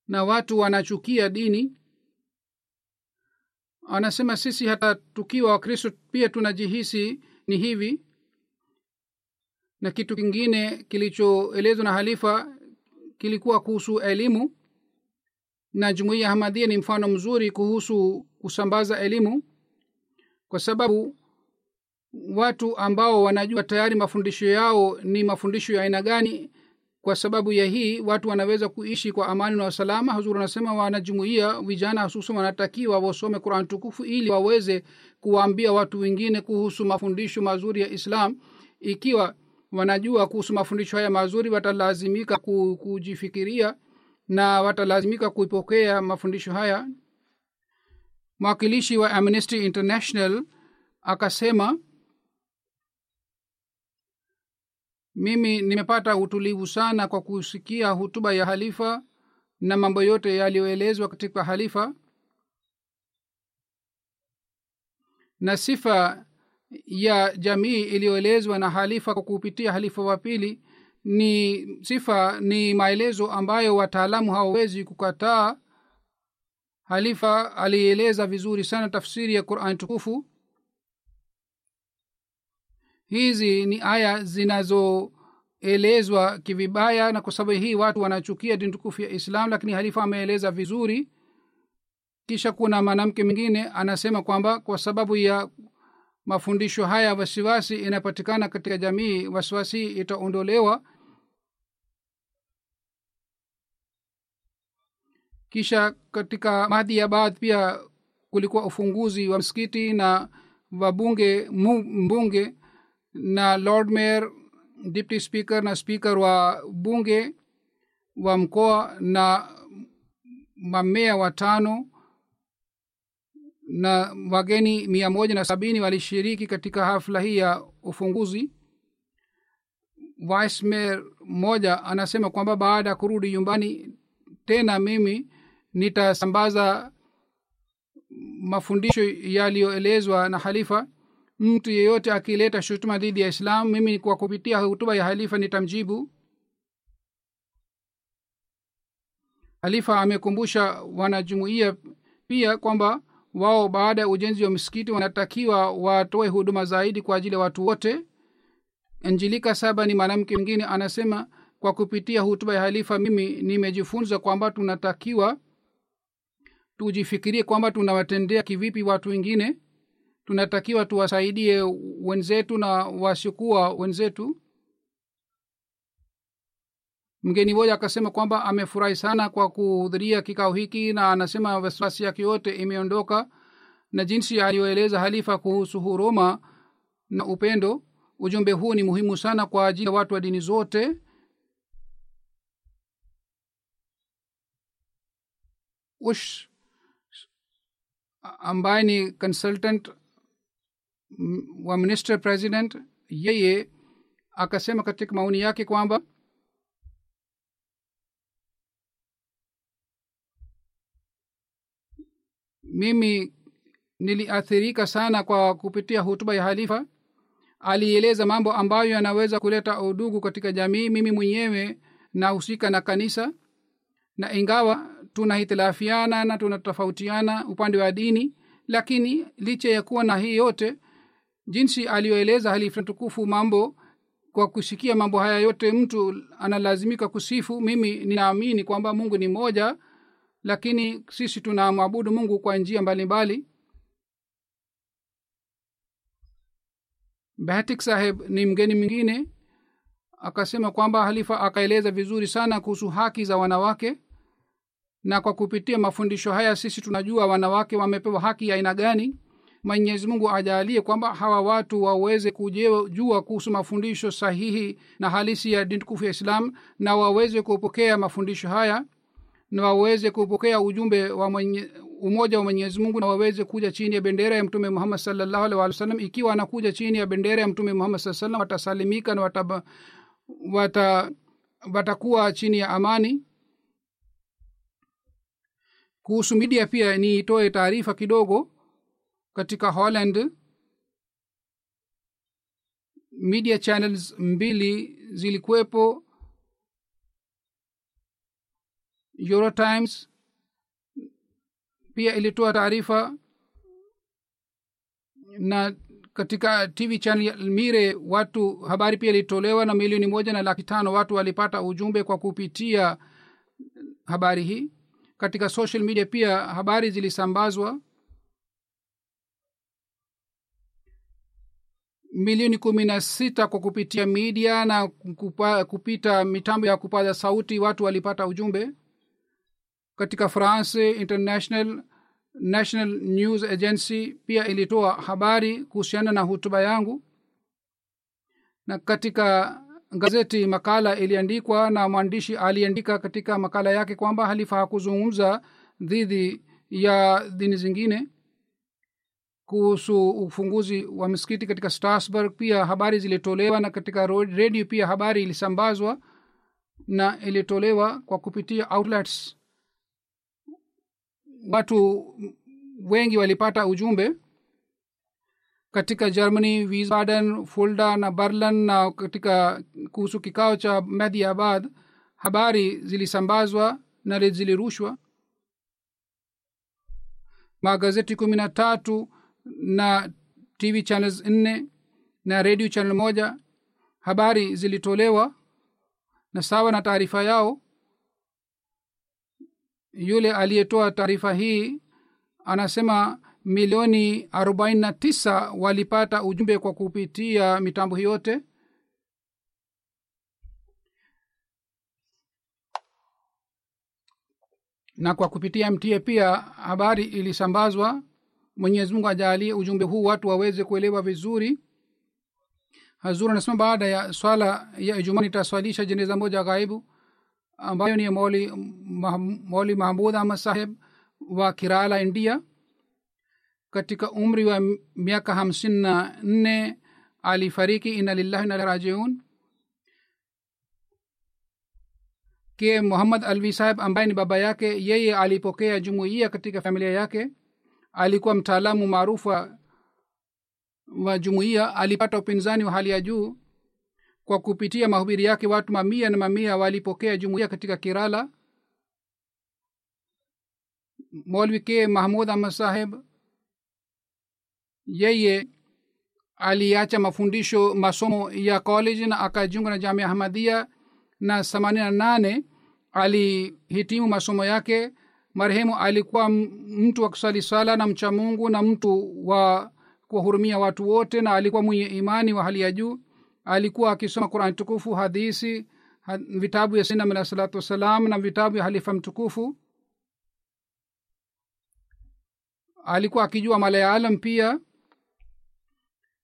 na watu wanachukia dini. Anasema sisi hata tukiwa wakristo pia tunajihisi ni hivi. Na kitu kingine kilichoelezwa na halifa kilikuwa kuhusu elimu na jumuiya hamadia ni mfano mzuri kuhusu kusambaza elimu kwa sababu watu ambao wanajua tayari mafundisho yao ni mafundisho ya aina gani. Kwa sababu ya hii watu wanaweza kuishi kwa amani na usalama. Huzuri anasema wanajumuia vijana hususan wanatakiwa wasome quran tukufu ili waweze kuwaambia watu wengine kuhusu mafundisho mazuri ya islam. Ikiwa wanajua kuhusu mafundisho haya mazuri watalazimika kujifikiria na watalazimika kuipokea mafundisho haya. Mwakilishi wa amnesty international akasema mimi nimepata utulivu sana kwa kusikia hutuba ya halifa na mambo yote yaliyoelezwa katika halifa. Na sifa ya jamii iliyoelezwa na halifa kwa kupitia halifa wa pili ni sifa ni maelezo ambayo wataalamu hawawezi kukataa. Halifa alieleza vizuri sana tafsiri ya qurani tukufu hizi ni aya zinazoelezwa kivibaya na kwa sababu hii watu wanachukia dini tukufu ya islam lakini halifa ameeleza vizuri. Kisha kuna mwanamke mwingine anasema kwamba kwa sababu ya mafundisho haya wasiwasi inapatikana katika jamii wasiwasi itaondolewa. Kisha katika madhi ya baadhi pia kulikuwa ufunguzi wa msikiti na wabunge mbunge na lord mayor deputy speaker na speaker wa bunge wa mkoa na mamea watano na wageni mia moja na sabini walishiriki katika hafla hii ya ufunguzi vice mayor anasema kwamba baada ya kurudi nyumbani tena mimi nitasambaza mafundisho yaliyoelezwa na halifa mtu yeyote akileta shutuma dhidi ya islam mimi kwa kupitia hutuba ya halifa nitamjibu. Halifa amekumbusha wanajumuia pia kwamba wao baada ya ujenzi wa msikiti wanatakiwa watoe huduma zaidi kwa ajili ya watu wote. Anjilika saba ni mwanamke mwingine anasema kwa kupitia hutuba ya halifa mimi nimejifunza kwamba tunatakiwa tujifikirie kwamba tunawatendea kivipi watu wengine tunatakiwa tuwasaidie wenzetu na wasiokuwa wenzetu? Mgeni moja akasema kwamba amefurahi sana kwa kuhudhuria kikao hiki na anasema wasiwasi yake yote imeondoka na jinsi aliyoeleza halifa kuhusu huruma na upendo. Ujumbe huu ni muhimu sana kwa ajili ya watu wa dini zote. Ush ambaye ni consultant wa minister president yeye akasema katika maoni yake kwamba mimi niliathirika sana kwa kupitia hutuba ya halifa. Alieleza mambo ambayo yanaweza kuleta udugu katika jamii mimi mwenyewe nahusika na kanisa. Na ingawa tunahitilafiana na tunatofautiana upande wa dini lakini licha ya kuwa na hii yote jinsi aliyoeleza halifa mtukufu mambo kwa kusikia mambo haya yote mtu analazimika kusifu. Mimi ninaamini kwamba mungu ni moja lakini sisi tunamwabudu mungu kwa njia mbalimbali. Bahatik saheb ni mgeni mwingine akasema kwamba halifa akaeleza vizuri sana kuhusu haki za wanawake na kwa kupitia mafundisho haya sisi tunajua wanawake wamepewa haki ya aina gani mwenyezi mungu ajalie kwamba hawa watu waweze kujua kuhusu mafundisho sahihi na halisi ya dini tukufu ya islam na waweze kupokea mafundisho haya na waweze kupokea ujumbe wa mwenye, umoja wa mwenyezi mungu na waweze kuja chini ya bendera ya mtume muhammad salllahu alih walih wasallam ikiwa anakuja chini ya bendera ya mtume muhammad saa salam watasalimika na wataba, wata watakuwa chini ya amani. Kuhusu midia pia niitoe taarifa kidogo katika holland media channels mbili zilikuwepo eurotimes pia ilitoa taarifa na katika tv channel ya watu habari pia ilitolewa na milioni moja na laki tano. Watu walipata ujumbe kwa kupitia habari hii. Katika social media pia habari zilisambazwa milioni kumi na sita kwa kupitia midia na kupa, kupita mitambo ya kupaza sauti watu walipata ujumbe. Katika france international national news agency pia ilitoa habari kuhusiana na hutuba yangu. Na katika gazeti makala iliandikwa na mwandishi aliandika katika makala yake kwamba halifa hakuzungumza dhidi ya dini zingine kuhusu ufunguzi wa misikiti katika strasburg pia habari zilitolewa na katika redio pia habari ilisambazwa na ilitolewa kwa kupitia outlets. Watu wengi walipata ujumbe katika germany wiesbaden fulda na berlin na katika kuhusu kikao cha mediabad. Habari zilisambazwa na zilirushwa. Magazeti kumi na tatu na tv channels nne na radio channel moja. Habari zilitolewa na sawa na taarifa yao. Yule aliyetoa taarifa hii anasema milioni arobaini na tisa walipata ujumbe kwa kupitia mitambo yote. Na kwa kupitia mta pia habari ilisambazwa mwenyezi mungu ajalie ujumbe huu watu waweze kuelewa vizuri. Hazur anasema baada ya swala ya ijumaa nitaswalisha jeneza moja ghaibu ambayo ni moli moli mahmud ahmad saheb wa kirala india. Katika umri wa miaka hamsini na nne alifariki ina lillahi na rajiun. Ke muhammad alvi saheb ambaye ni baba yake yeye alipokea jumuiya katika familia yake alikuwa mtaalamu maarufu wa, wa jumuiya alipata upinzani wa hali ya juu kwa kupitia mahubiri yake. Watu mamia na mamia walipokea jumuiya katika kirala molvi mahmud ahmad yeye aliacha mafundisho masomo ya college na akajiunga na jamia ahmadia na themanini na nane. Alihitimu masomo yake marehemu alikuwa mtu wa kusali sala na mcha mungu na mtu wa kuwahurumia watu wote na alikuwa mwenye imani wa hali ya juu. Alikuwa akisoma qurani tukufu hadisi vitabu ya sinam alah salatu wassalam na vitabu ya halifa mtukufu. Alikuwa akijua malayalam pia.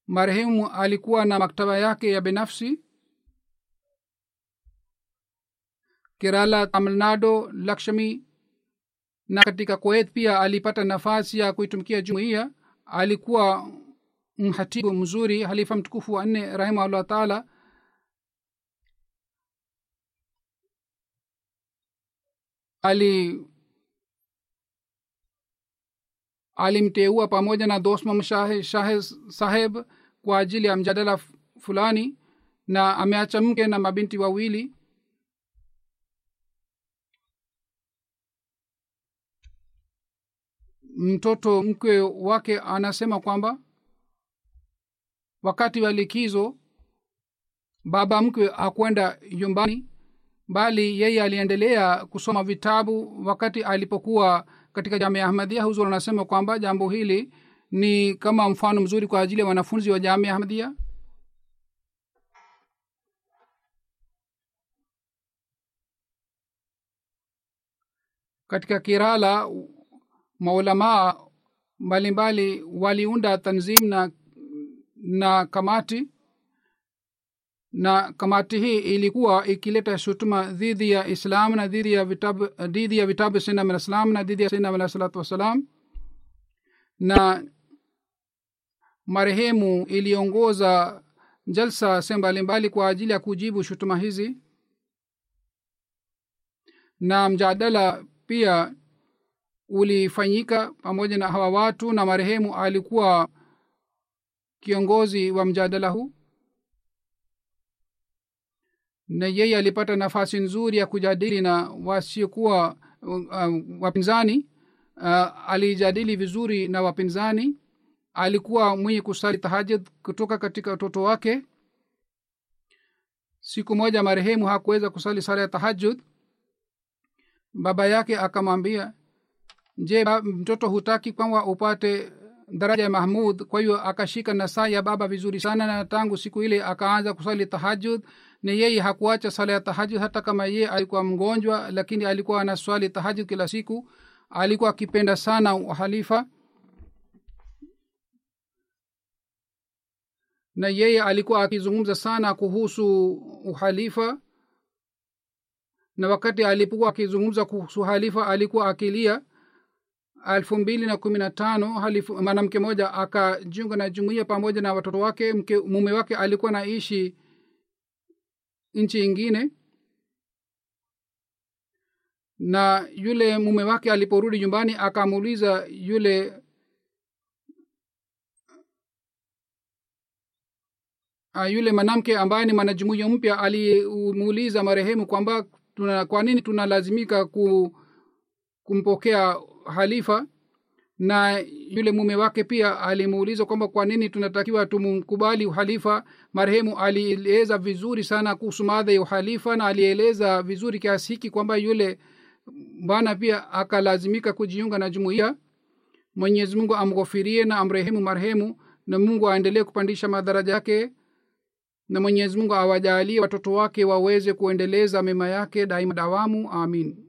Marehemu alikuwa na maktaba yake ya binafsi. Kerala tamilnado lakshmi na katika kuwait pia alipata nafasi ya kuitumikia jumuiya. Alikuwa mhatibu mzuri halifa mtukufu wa nne rahimahullah taala. Ali alimteua pamoja na dosmam shahe, saheb kwa ajili ya mjadala fulani na ameacha mke na mabinti wawili mtoto mkwe wake anasema kwamba wakati wa likizo baba mkwe hakwenda nyumbani bali yeye aliendelea kusoma vitabu wakati alipokuwa katika jamia ahmadia huzur anasema kwamba jambo hili ni kama mfano mzuri kwa ajili ya wanafunzi wa jamia ahmadia katika kirala maulamaa mbalimbali waliunda tanzim na na kamati. Na kamati hii ilikuwa ikileta shutuma dhidi ya islam na dhidi ya vitabu dhidi ya vitabu sinam na dhidi ya sinam alah wassalam. Na marehemu iliongoza jalsa se mbalimbali kwa ajili ya kujibu shutuma hizi. Na mjadala pia ulifanyika pamoja na hawa watu na marehemu alikuwa kiongozi wa mjadala huu? Na yeye alipata nafasi nzuri ya kujadili na wasiokuwa uh, wapinzani uh, alijadili vizuri na wapinzani alikuwa mwenye kusali tahajud kutoka katika utoto wake. Siku moja marehemu hakuweza kusali sala ya tahajud baba yake akamwambia je mtoto hutaki kwamba upate daraja ya mahmud? Kwa hiyo akashika nasaa ya baba vizuri sana na tangu siku ile akaanza kusali tahajud na yeye hakuacha sala ya tahajud hata kama yeye alikuwa mgonjwa lakini alikuwa anaswali tahajud kila siku. Alikuwa akipenda sana uhalifa na yeye alikuwa akizungumza sana kuhusu uhalifa na wakati alipokuwa akizungumza kuhusu halifa alikuwa akilia elfu mbili na kumi na tano mwanamke moja akajiunga na jumuia pamoja na watoto wake. Mke, mume wake alikuwa naishi nchi ingine na yule mume wake aliporudi nyumbani akamuuliza yule yule mwanamke ambaye ni mwanajumuiya mpya alimuuliza marehemu kwamba tuna, kwa nini tunalazimika ku, kumpokea halifa na yule mume wake pia alimuuliza kwamba kwa nini tunatakiwa tumkubali uhalifa marehemu alieleza vizuri sana kuhusu madha ya uhalifa na alieleza vizuri kiasi hiki kwamba yule bwana pia akalazimika kujiunga na jumuiya. Mwenyezi mungu amghofirie na amrehemu marehemu na mungu aendelee kupandisha madaraja yake na mwenyezi mungu awajalie watoto wake waweze kuendeleza mema yake daima dawamu. Amin